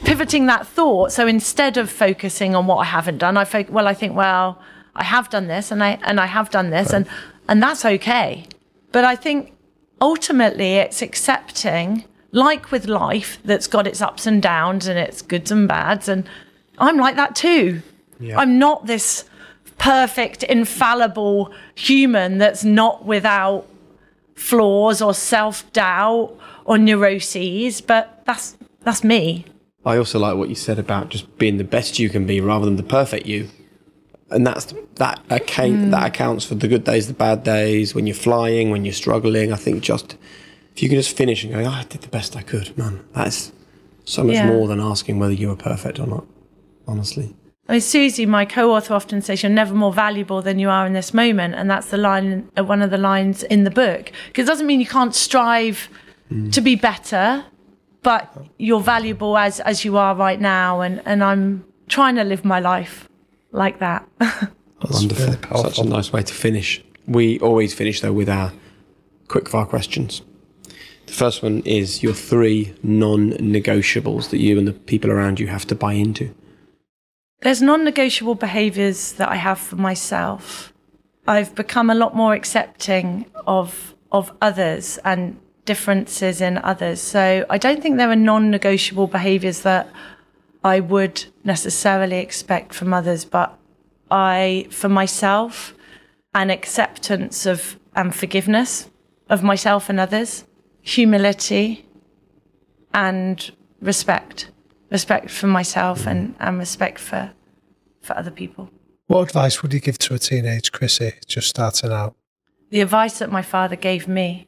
Speaker 2: pivoting that thought. So instead of focusing on what I haven't done, I fo- well, I think, well, I have done this, and I and I have done this, right. and and that's okay. But I think ultimately, it's accepting, like with life, that's got its ups and downs and its goods and bads, and I'm like that too. Yeah. I'm not this perfect, infallible human that's not without flaws or self doubt or neuroses, but that's that's me.
Speaker 1: I also like what you said about just being the best you can be rather than the perfect you. And that's that account, mm. that accounts for the good days, the bad days, when you're flying, when you're struggling. I think just if you can just finish and go, oh, I did the best I could, man, that's so much yeah. more than asking whether you were perfect or not, honestly.
Speaker 2: I mean, Susie, my co-author, often says you're never more valuable than you are in this moment, and that's the line, uh, one of the lines in the book. Because it doesn't mean you can't strive mm. to be better, but you're valuable as as you are right now, and and I'm trying to live my life like that. [LAUGHS]
Speaker 1: Wonderful, really such a nice way to finish. We always finish though with our quick fire questions. The first one is your three non-negotiables that you and the people around you have to buy into.
Speaker 2: There's non negotiable behaviors that I have for myself. I've become a lot more accepting of, of others and differences in others. So I don't think there are non negotiable behaviors that I would necessarily expect from others, but I, for myself, an acceptance of and forgiveness of myself and others, humility, and respect respect for myself and, and respect for for other people.
Speaker 5: What advice would you give to a teenage Chrissie just starting out?
Speaker 2: The advice that my father gave me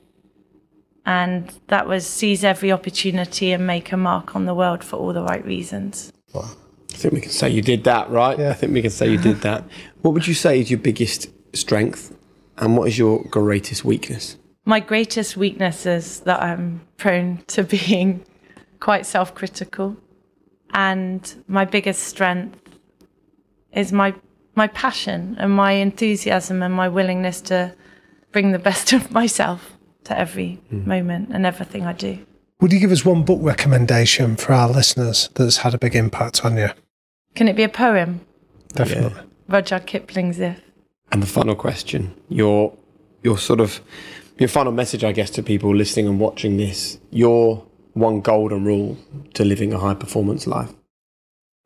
Speaker 2: And that was seize every opportunity and make a mark on the world for all the right reasons.
Speaker 1: I think we can say you did that, right?
Speaker 5: Yeah.
Speaker 1: I think we can say you did that. What would you say is your biggest strength and what is your greatest weakness?
Speaker 2: My greatest weakness is that I'm prone to being [LAUGHS] quite self critical. And my biggest strength is my, my passion and my enthusiasm and my willingness to bring the best [LAUGHS] of myself to every hmm. moment and everything I do.
Speaker 5: Would you give us one book recommendation for our listeners that's had a big impact on you?
Speaker 2: Can it be a poem?
Speaker 5: Definitely.
Speaker 2: Rudyard Kipling's If.
Speaker 1: And the final question, your your sort of your final message, I guess, to people listening and watching this, your one golden rule to living a high performance life.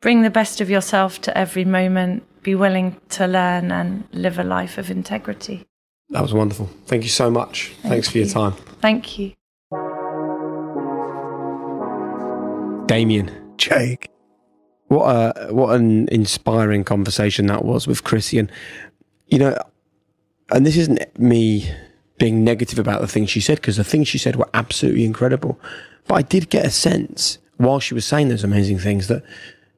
Speaker 2: Bring the best of yourself to every moment. Be willing to learn and live a life of integrity.
Speaker 1: That was wonderful. Thank you so much. Thanks for your time.
Speaker 2: Thank you.
Speaker 1: Damian.
Speaker 5: Jake.
Speaker 1: What a what an inspiring conversation that was with Christian. you know, and this isn't me being negative about the things she said because the things she said were absolutely incredible, but I did get a sense while she was saying those amazing things that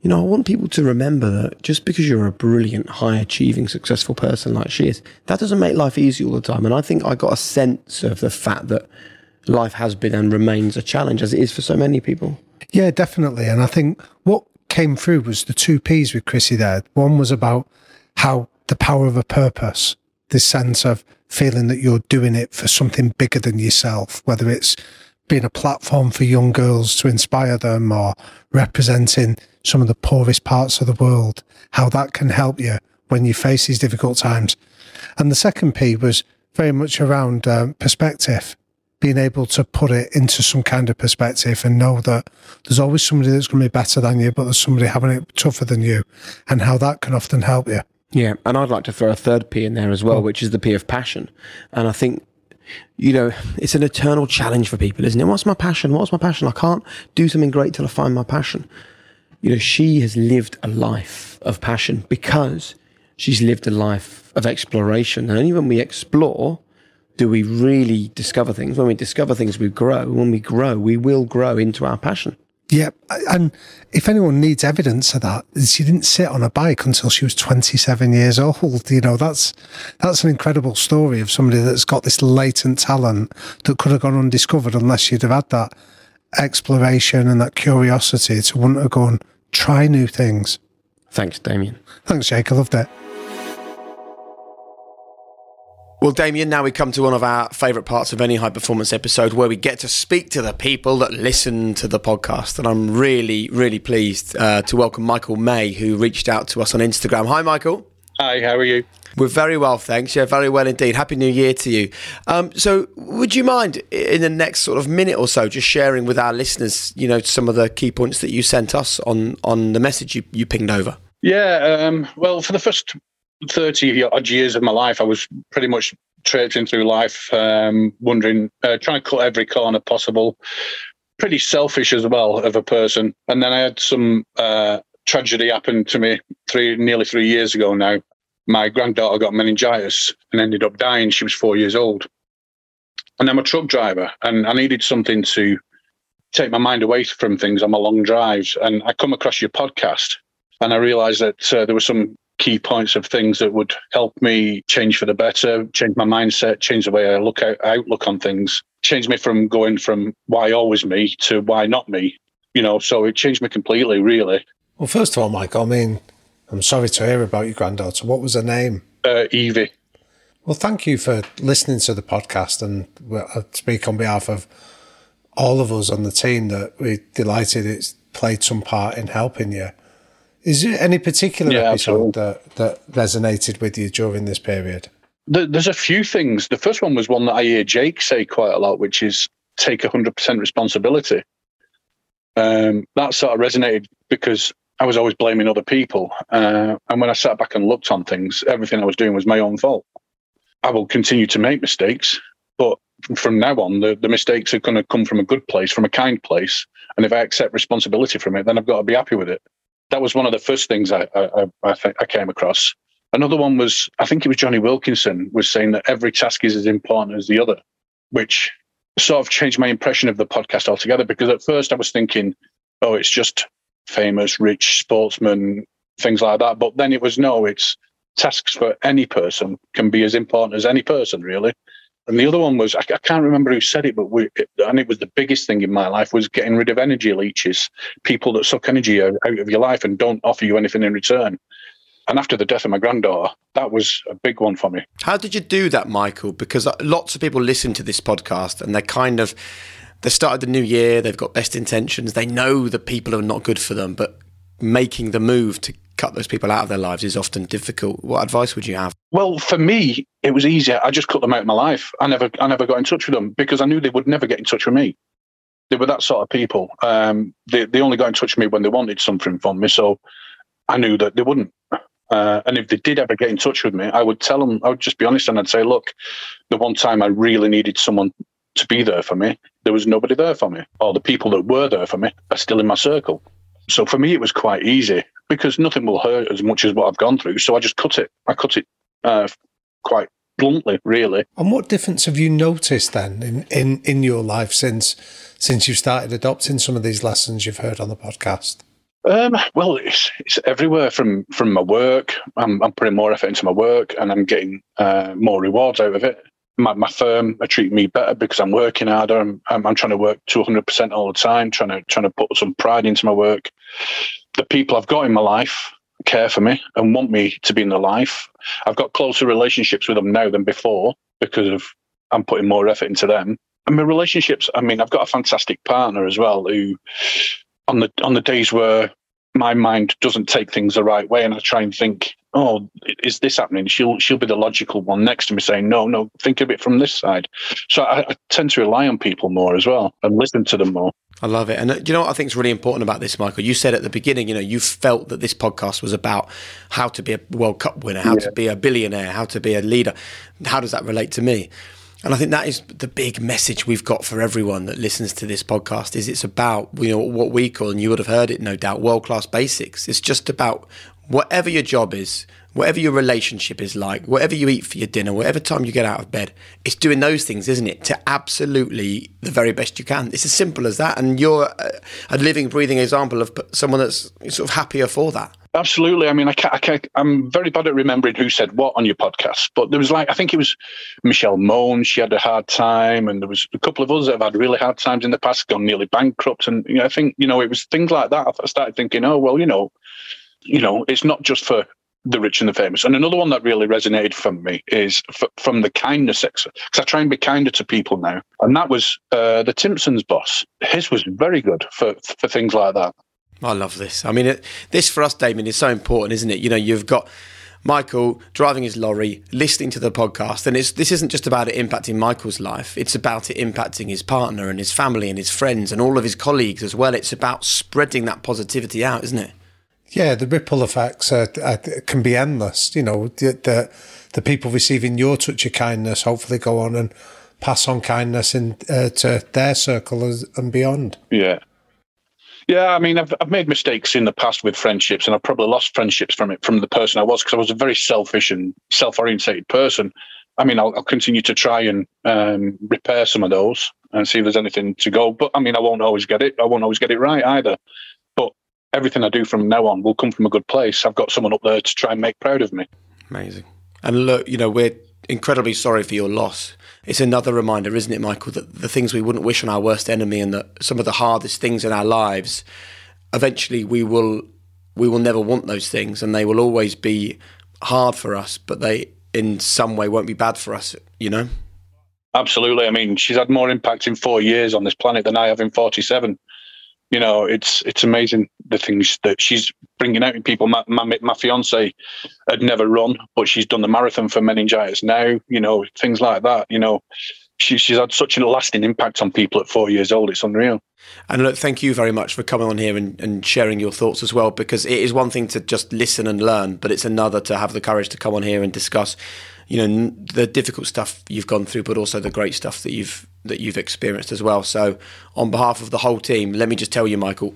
Speaker 1: you know I want people to remember that just because you're a brilliant, high achieving, successful person like she is, that doesn't make life easy all the time. And I think I got a sense of the fact that life has been and remains a challenge as it is for so many people.
Speaker 5: Yeah, definitely. And I think what came through was the two P's with Chrissie there. One was about how the power of a purpose, this sense of feeling that you're doing it for something bigger than yourself, whether it's being a platform for young girls to inspire them or representing some of the poorest parts of the world, how that can help you when you face these difficult times. And the second P was very much around um, perspective being able to put it into some kind of perspective and know that there's always somebody that's going to be better than you, but there's somebody having it tougher than you, and how that can often help you.
Speaker 1: Yeah, and I'd like to throw a third P in there as well, oh. which is the P of passion. And I think, you know, it's an eternal challenge for people, isn't it? What's my passion? What's my passion? I can't do something great till I find my passion. You know, she has lived a life of passion because she's lived a life of exploration. And only when we explore do we really discover things. When we discover things, we grow. When we grow, we will grow into our passion.
Speaker 5: Yeah, and if anyone needs evidence of that, she didn't sit on a bike until she was 27 years old. You know, that's that's an incredible story of somebody that's got this latent talent that could have gone undiscovered unless she'd have had that exploration and that curiosity to want to go and try new things.
Speaker 1: Thanks, Damian.
Speaker 5: Thanks, Jake. I loved it.
Speaker 1: Well, Damian, now we come to one of our favourite parts of any high performance episode where we get to speak to the people that listen to the podcast. And I'm really, really pleased uh, to welcome Michael May, who reached out to us on Instagram. Hi, Michael.
Speaker 7: Hi, how are you?
Speaker 1: We're very well, thanks. Yeah, very well indeed. Happy New Year to you. Um, so, would you mind in the next sort of minute or so just sharing with our listeners, you know, some of the key points that you sent us on on the message you, you pinged over?
Speaker 7: Yeah, um, well, for the first 30 odd years of my life, I was pretty much traipsing through life, um, wondering, uh, trying to cut every corner possible. Pretty selfish as well of a person. And then I had some uh, tragedy happen to me three, nearly three years ago now. My granddaughter got meningitis and ended up dying. She was four years old. And I'm a truck driver, and I needed something to take my mind away from things on my long drives. And I come across your podcast, and I realised that uh, there were some key points of things that would help me change for the better, change my mindset, change the way I look out, outlook on things, change me from going from why always me to why not me. You know, so it changed me completely, really.
Speaker 5: Well, first of all, Mike, I mean, I'm sorry to hear about your granddaughter. What was her name?
Speaker 7: Uh, Evie.
Speaker 5: Well, thank you for listening to the podcast, and I speak on behalf of all of us on the team that we're delighted it's played some part in helping you. Is there any particular
Speaker 7: Yeah,
Speaker 5: episode that, that resonated with you during this period?
Speaker 7: There's a few things. The first one was one that I hear Jake say quite a lot, which is take 100% responsibility. Um, that sort of resonated because I was always blaming other people. Uh, and when I sat back and looked on things, everything I was doing was my own fault. I will continue to make mistakes, but from now on, the, the mistakes are going to come from a good place, from a kind place. And if I accept responsibility from it, then I've got to be happy with it. That was one of the first things I, I, I, I, came across. Another one was, I think it was Jonny Wilkinson was saying that every task is as important as the other, which sort of changed my impression of the podcast altogether because at first I was thinking, oh, it's just famous, rich sportsmen, things like that. But then it was no, it's tasks for any person can be as important as any person, really. And the other one was I, I can't remember who said it, but we, and it was the biggest thing in my life was getting rid of energy leeches, people that suck energy out, out of your life and don't offer you anything in return. And after the death of my granddaughter, that was a big one for me.
Speaker 1: How did you do that, Michael? Because uh, lots of people listen to this podcast and they're kind of they started the new year, they've got best intentions, they know that people are not good for them, but making the move to cut those people out of their lives is often difficult. What advice would you have?
Speaker 7: Well, for me, it was easier. I just cut them out of my life. I never, I never got in touch with them because I knew they would never get in touch with me. They were that sort of people. Um, they, they only got in touch with me when they wanted something from me. So I knew that they wouldn't. Uh, and if they did ever get in touch with me, I would tell them, I would just be honest and I'd say, look, the one time I really needed someone to be there for me, there was nobody there for me. Or the people that were there for me are still in my circle. So for me, it was quite easy because nothing will hurt as much as what I've gone through. So I just cut it. I cut it uh, quite bluntly, really.
Speaker 5: And what difference have you noticed then in, in, in your life since since you started adopting some of these lessons you've heard on the podcast?
Speaker 7: Um, well, it's, it's everywhere from from my work. I'm, I'm putting more effort into my work, and I'm getting uh, more rewards out of it. My, my firm are treating me better because I'm working harder. I'm, I'm, I'm trying to work 200% all the time, trying to trying to put some pride into my work. The people I've got in my life care for me and want me to be in their life. I've got closer relationships with them now than before because of I'm putting more effort into them. And my relationships, I mean, I've got a fantastic partner as well who on the on the days where my mind doesn't take things the right way and I try and think, oh, is this happening? She'll she'll be the logical one next to me saying, no, no, think of it from this side. So I, I tend to rely on people more as well and listen to them more.
Speaker 1: I love it. And uh, you know what I think is really important about this, Michael? You said at the beginning, you know, you felt that this podcast was about how to be a World Cup winner, how yeah. to be a billionaire, how to be a leader. How does that relate to me? And I think that is the big message we've got for everyone that listens to this podcast is it's about you know what we call and you would have heard it no doubt world class basics. It's just about whatever your job is, whatever your relationship is like, whatever you eat for your dinner, whatever time you get out of bed, it's doing those things, isn't it? To absolutely the very best you can. It's as simple as that. And you're uh, a living, breathing example of someone that's sort of happier for that.
Speaker 7: Absolutely. I mean, I can't, I can't, I'm very bad at remembering who said what on your podcast, but there was like, I think it was Michelle Mone. She had a hard time, and there was a couple of us that have had really hard times in the past, gone nearly bankrupt. And you know, I think, you know, it was things like that. I started thinking, oh, well, you know, you know, it's not just for the rich and the famous. And another one that really resonated from me is f- from the kindness sector, because I try and be kinder to people now. And that was uh, the Timpsons boss. His was very good for, for things like that.
Speaker 1: I love this. I mean, it, this for us, Damian, is so important, isn't it? You know, you've got Michael driving his lorry, listening to the podcast, and it's this isn't just about it impacting Michael's life. It's about it impacting his partner and his family and his friends and all of his colleagues as well. It's about spreading that positivity out, isn't it?
Speaker 5: Yeah, the ripple effects are, are, can be endless. You know, the, the, the people receiving your touch of kindness hopefully go on and pass on kindness in, uh, to their circle and beyond.
Speaker 7: Yeah. Yeah, I mean, I've, I've made mistakes in the past with friendships, and I've probably lost friendships from it from the person I was because I was a very selfish and self-orientated person. I mean, I'll, I'll continue to try and um, repair some of those and see if there's anything to go. But I mean, I won't always get it. I won't always get it right either. Everything I do from now on will come from a good place. I've got someone up there to try and make proud of me.
Speaker 1: Amazing. And look, you know, we're incredibly sorry for your loss it's another reminder, isn't it, Michael, that the things we wouldn't wish on our worst enemy and that some of the hardest things in our lives, eventually we will we will never want those things and they will always be hard for us, but they in some way won't be bad for us, you know?
Speaker 7: Absolutely. I mean, she's had more impact in four years on this planet than I have in 47 you know, it's it's amazing the things that she's bringing out in people. My, my, my fiance had never run, but she's done the marathon for meningitis now. You know, things like that. You know, she, she's had such a lasting impact on people at four years old. It's unreal.
Speaker 1: And look, thank you very much for coming on here and, and sharing your thoughts as well, because it is one thing to just listen and learn, but it's another to have the courage to come on here and discuss, you know, the difficult stuff you've gone through, but also the great stuff that you've that you've experienced as well. So, on behalf of the whole team, let me just tell you, Michael,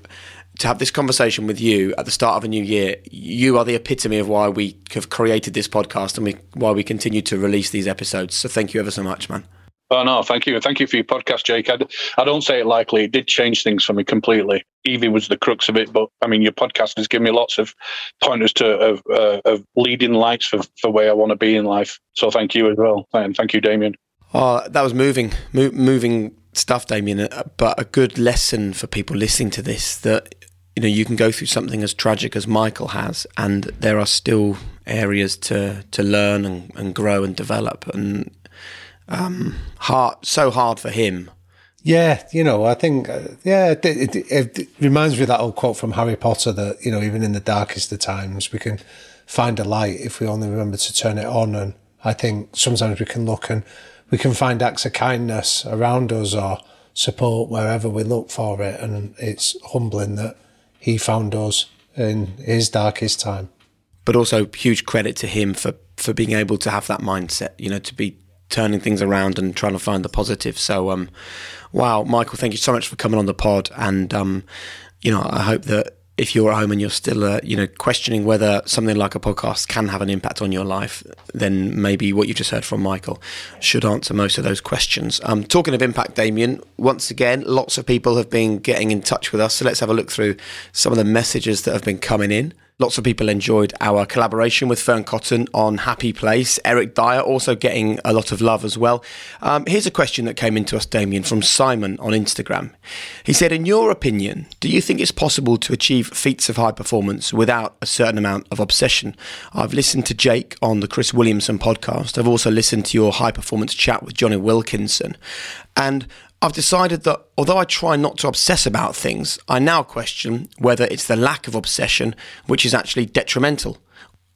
Speaker 1: to have this conversation with you at the start of a new year, you are the epitome of why we have created this podcast and we, why we continue to release these episodes. So, thank you ever so much, man.
Speaker 7: Oh no, thank you, thank you for your podcast, Jake. I, I don't say it lightly; it did change things for me completely. Evie was the crux of it, but I mean, your podcast has given me lots of pointers to of, uh, of leading lights for for where I want to be in life. So thank you as well, and thank you, Damian.
Speaker 1: Oh, that was moving, Mo- moving stuff, Damian. uh, But a good lesson for people listening to this that you know you can go through something as tragic as Michael has, and there are still areas to to learn and, and grow and develop. And um, hard, so hard for him.
Speaker 5: Yeah, you know, I think, uh, yeah, it, it, it, it reminds me of that old quote from Harry Potter that, you know, even in the darkest of times, we can find a light if we only remember to turn it on. And I think sometimes we can look and we can find acts of kindness around us or support wherever we look for it. And it's humbling that he found us in his darkest time.
Speaker 1: But also huge credit to him for for being able to have that mindset. You know, to be turning things around and trying to find the positive. So, um, wow, Michael, thank you so much for coming on the pod. And um, you know, I hope that if you're at home and you're still, uh, you know, questioning whether something like a podcast can have an impact on your life, then maybe what you just heard from Michael should answer most of those questions. Um, talking of impact, Damian, once again, lots of people have been getting in touch with us. So let's have a look through some of the messages that have been coming in. Lots of people enjoyed our collaboration with Fearne Cotton on Happy Place. Eric Dier also getting a lot of love as well. Um, here's a question that came into us, Damian, from Simon on Instagram. He said, In your opinion, do you think it's possible to achieve feats of high performance without a certain amount of obsession? I've listened to Jake on the Chris Williamson podcast. I've also listened to your high performance chat with Jonny Wilkinson. And I've decided that although I try not to obsess about things, I now question whether it's the lack of obsession which is actually detrimental,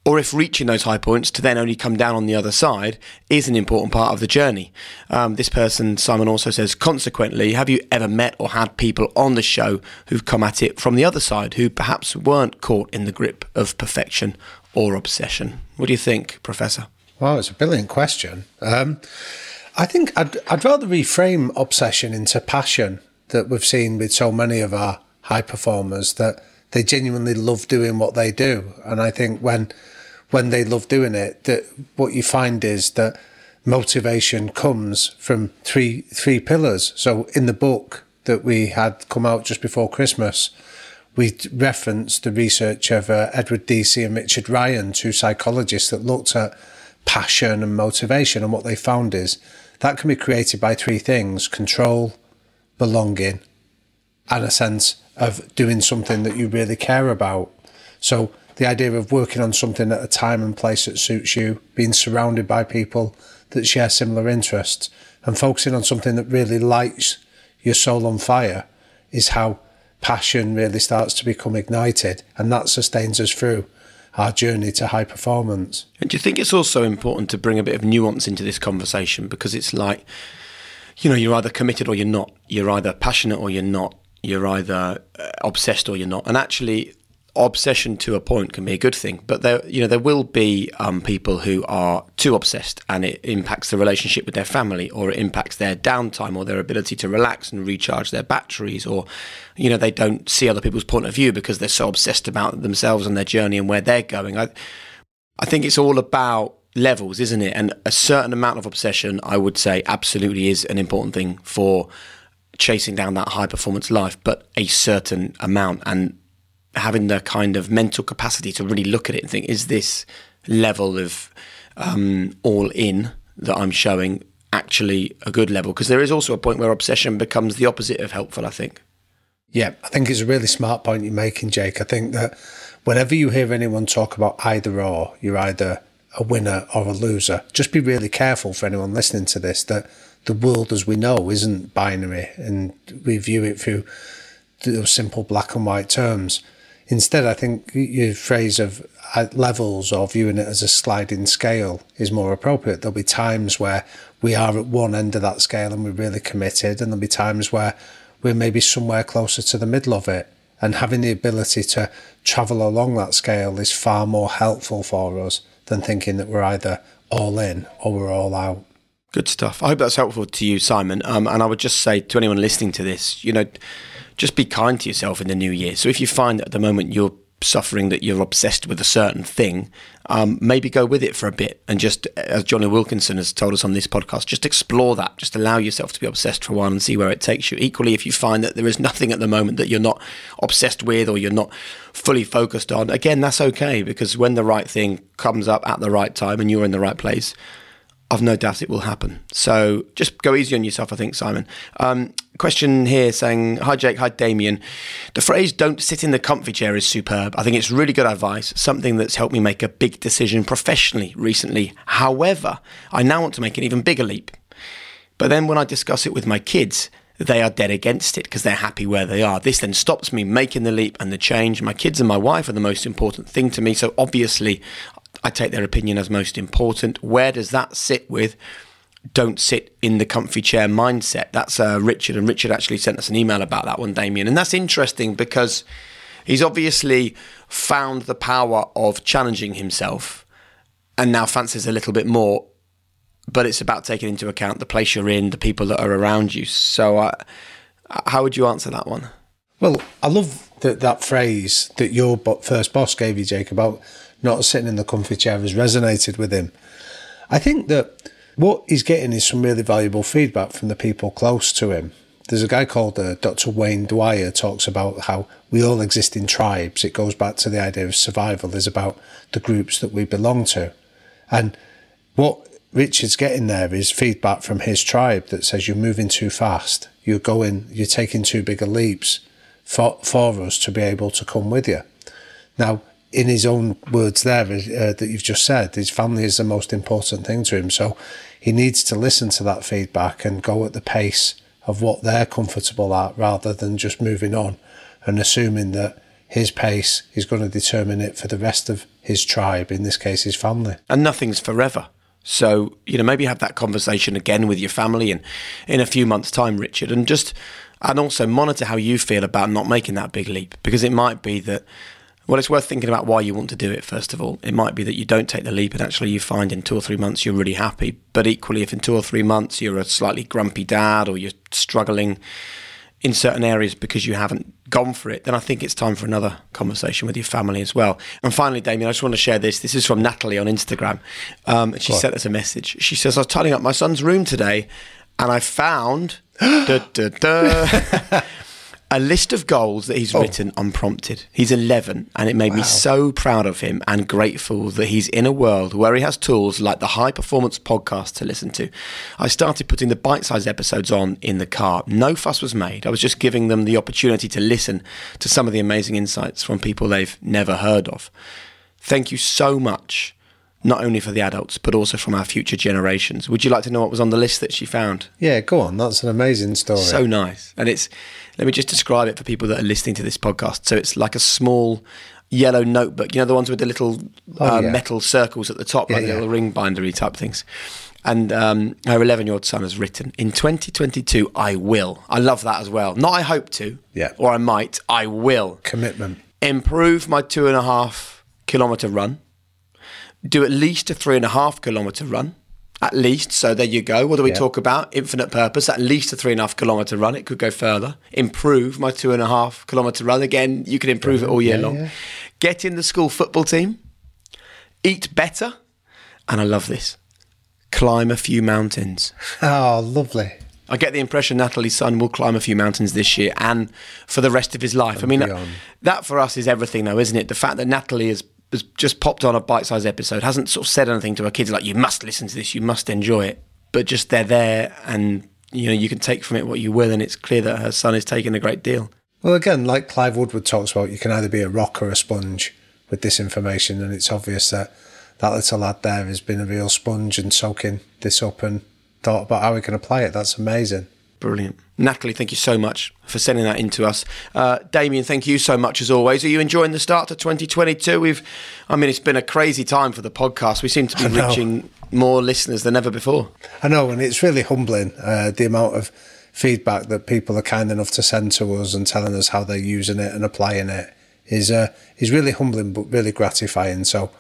Speaker 1: or if reaching those high points to then only come down on the other side is an important part of the journey. Um, this person, Simon, also says, consequently, have you ever met or had people on the show who've come at it from the other side who perhaps weren't caught in the grip of perfection or obsession? What do you think, Professor?
Speaker 5: Wow, it's a brilliant question. Um, I think I'd, I'd rather reframe obsession into passion that we've seen with so many of our high performers that they genuinely love doing what they do. And I think when when they love doing it, that what you find is that motivation comes from three three pillars. So in the book that we had come out just before Christmas, we referenced the research of uh, Edward Deci and Richard Ryan, two psychologists that looked at passion and motivation. And what they found is that can be created by three things control, belonging, and a sense of doing something that you really care about. So, the idea of working on something at a time and place that suits you, being surrounded by people that share similar interests, and focusing on something that really lights your soul on fire is how passion really starts to become ignited, and that sustains us through our journey to high performance.
Speaker 1: And do you think it's also important to bring a bit of nuance into this conversation because it's like, you know, you're either committed or you're not. You're either passionate or you're not. You're either uh, obsessed or you're not. And actually, obsession to a point can be a good thing, but there, you know, there will be um, people who are too obsessed, and it impacts the relationship with their family, or it impacts their downtime, or their ability to relax and recharge their batteries, or you know, they don't see other people's point of view because they're so obsessed about themselves and their journey and where they're going. I, I think it's all about levels, isn't it? And a certain amount of obsession, I would say, absolutely is an important thing for chasing down that high performance life, but a certain amount and having the kind of mental capacity to really look at it and think, is this level of um, all in that I'm showing actually a good level? Because there is also a point where obsession becomes the opposite of helpful, I think.
Speaker 5: Yeah, I think it's a really smart point you're making, Jake. I think that whenever you hear anyone talk about either or, you're either a winner or a loser. Just be really careful for anyone listening to this that the world as we know isn't binary and we view it through those simple black and white terms. Instead, I think your phrase of levels or viewing it as a sliding scale is more appropriate. There'll be times where we are at one end of that scale and we're really committed, and there'll be times where we're maybe somewhere closer to the middle of it. And having the ability to travel along that scale is far more helpful for us than thinking that we're either all in or we're all out.
Speaker 1: Good stuff. I hope that's helpful to you, Simon. Um, and I would just say to anyone listening to this, you know, just be kind to yourself in the new year. So if you find that at the moment you're suffering that you're obsessed with a certain thing, um, maybe go with it for a bit and just, as Jonny Wilkinson has told us on this podcast, just explore that. Just allow yourself to be obsessed for a while and see where it takes you. Equally, if you find that there is nothing at the moment that you're not obsessed with or you're not fully focused on, again, that's okay because when the right thing comes up at the right time and you're in the right place, I've no doubt it will happen. So just go easy on yourself, I think, Simon. Um, question here saying, Hi, Jake. Hi, Damian. The phrase don't sit in the comfy chair is superb. I think it's really good advice, something that's helped me make a big decision professionally recently. However, I now want to make an even bigger leap. But then when I discuss it with my kids, they are dead against it because they're happy where they are. This then stops me making the leap and the change. My kids and my wife are the most important thing to me. So obviously, I take their opinion as most important. Where does that sit with? Don't sit in the comfy chair mindset. That's uh, Richard, and Richard actually sent us an email about that one, Damian. And that's interesting because he's obviously found the power of challenging himself and now fancies a little bit more. But it's about taking into account the place you're in, the people that are around you. So, uh, how would you answer that one?
Speaker 5: Well, I love that that phrase that your first boss gave you, Jake, about not sitting in the comfy chair has resonated with him. I think that what he's getting is some really valuable feedback from the people close to him. There's a guy called uh, Dr. Wayne Dyer talks about how we all exist in tribes. It goes back to the idea of survival is about the groups that we belong to. And what Richard's getting there is feedback from his tribe that says you're moving too fast. You're going, you're taking too big a leaps for, for us to be able to come with you. Now, in his own words there uh, that you've just said, his family is the most important thing to him. So he needs to listen to that feedback and go at the pace of what they're comfortable at rather than just moving on and assuming that his pace is going to determine it for the rest of his tribe, in this case, his family.
Speaker 1: And nothing's forever. So, you know, maybe have that conversation again with your family in, in a few months' time, Richard, and just, and also monitor how you feel about not making that big leap because it might be that well, it's worth thinking about why you want to do it, first of all. It might be that you don't take the leap and actually you find in two or three months you're really happy. But equally, if in two or three months you're a slightly grumpy dad or you're struggling in certain areas because you haven't gone for it, then I think it's time for another conversation with your family as well. And finally, Damian, I just want to share this. This is from Natalie on Instagram. Um, and she what? sent us a message. She says, I was tidying up my son's room today and I found. [GASPS] [LAUGHS] a list of goals that he's oh. written unprompted. He's 11, and it made wow. me so proud of him and grateful that he's in a world where he has tools like the high performance podcast to listen to. I started putting the bite sized episodes on in the car. No fuss was made. I was just giving them the opportunity to listen to some of the amazing insights from people they've never heard of. Thank you so much not only for the adults but also from our future generations. Would you like to know what was on the list that she found?
Speaker 5: Yeah, go on. That's an amazing story.
Speaker 1: So nice, and it's let me just describe it for people that are listening to this podcast. So it's like a small yellow notebook, you know, the ones with the little oh, uh, yeah. metal circles at the top, like yeah, little ring bindery type things. And um, her 11 year old son has written, In 2022, I will. I love that as well. Not I hope to,
Speaker 5: yeah.
Speaker 1: or I might, I will.
Speaker 5: Commitment.
Speaker 1: Improve my two and a half kilometre run. Do at least a three and a half kilometre run at least. So there you go. What do we yeah. talk about? Infinite purpose, at least a three and a half kilometre run. It could go further. Improve my two and a half kilometre run. Again, you can improve it all year yeah, long. Yeah. Get in the school football team. Eat better. And I love this. Climb a few mountains.
Speaker 5: Oh, lovely.
Speaker 1: I get the impression Natalie's son will climb a few mountains this year and for the rest of his life. And I mean, that, that for us is everything, though, isn't it? The fact that Natalie has has just popped on a bite-sized episode, hasn't sort of said anything to her kids like, "You must listen to this, you must enjoy it," but just they're there, and you know you can take from it what you will, and it's clear that her son is taking a great deal.
Speaker 5: Well, again, like Clive Woodward talks about, you can either be a rock or a sponge with this information, and it's obvious that that little lad there has been a real sponge and soaking this up and thought about how he can apply it. That's amazing.
Speaker 1: Brilliant. Natalie, thank you so much for sending that in to us. Uh, Damian, thank you so much as always. Are you enjoying the start to 2022? We've, I mean, it's been a crazy time for the podcast. We seem to be reaching more listeners than ever before.
Speaker 5: I know, and it's really humbling uh, the amount of feedback that people are kind enough to send to us and telling us how they're using it and applying it is uh, is really humbling but really gratifying. So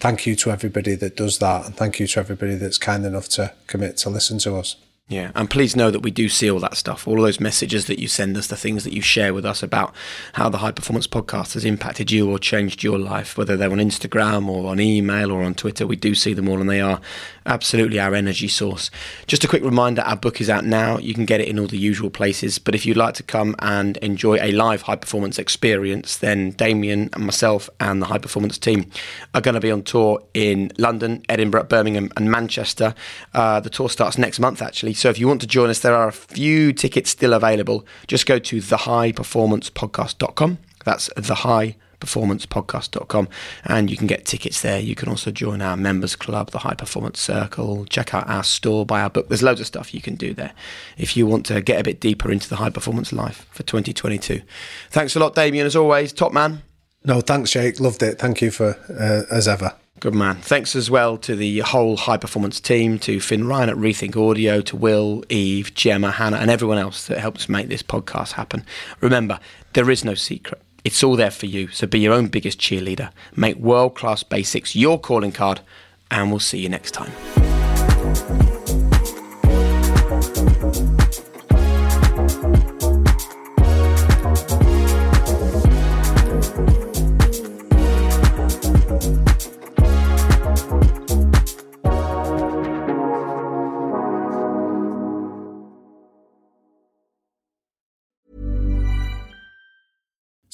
Speaker 5: thank you to everybody that does that, and thank you to everybody that's kind enough to commit to listen to us.
Speaker 1: Yeah, and please know that we do see all that stuff, all those messages that you send us, the things that you share with us about how the High Performance Podcast has impacted you or changed your life, whether they're on Instagram or on email or on Twitter. We do see them all, and they are absolutely our energy source. Just a quick reminder our book is out now. You can get it in all the usual places, but if you'd like to come and enjoy a live high performance experience, then Damian and myself and the high performance team are going to be on tour in London, Edinburgh, Birmingham, and Manchester. Uh, the tour starts next month, actually. So if you want to join us, there are a few tickets still available. Just go to thehighperformancepodcast.com. That's thehighperformancepodcast.com and you can get tickets there. You can also join our members club, the High Performance Circle, check out our store, buy our book. There's loads of stuff you can do there if you want to get a bit deeper into the high performance life for 2022. Thanks a lot, Damian, as always. Top man.
Speaker 5: No, thanks, Jake. Loved it. Thank you for uh, as ever.
Speaker 1: Good man. Thanks as well to the whole high performance team, to Finn Ryan at Rethink Audio, to Will, Eve, Gemma, Hannah, and everyone else that helps make this podcast happen. Remember, there is no secret. It's all there for you. So be your own biggest cheerleader. Make world class basics your calling card, and we'll see you next time.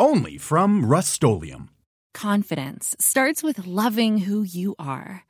Speaker 8: only from Rust-Oleum
Speaker 9: Confidence starts with loving who you are.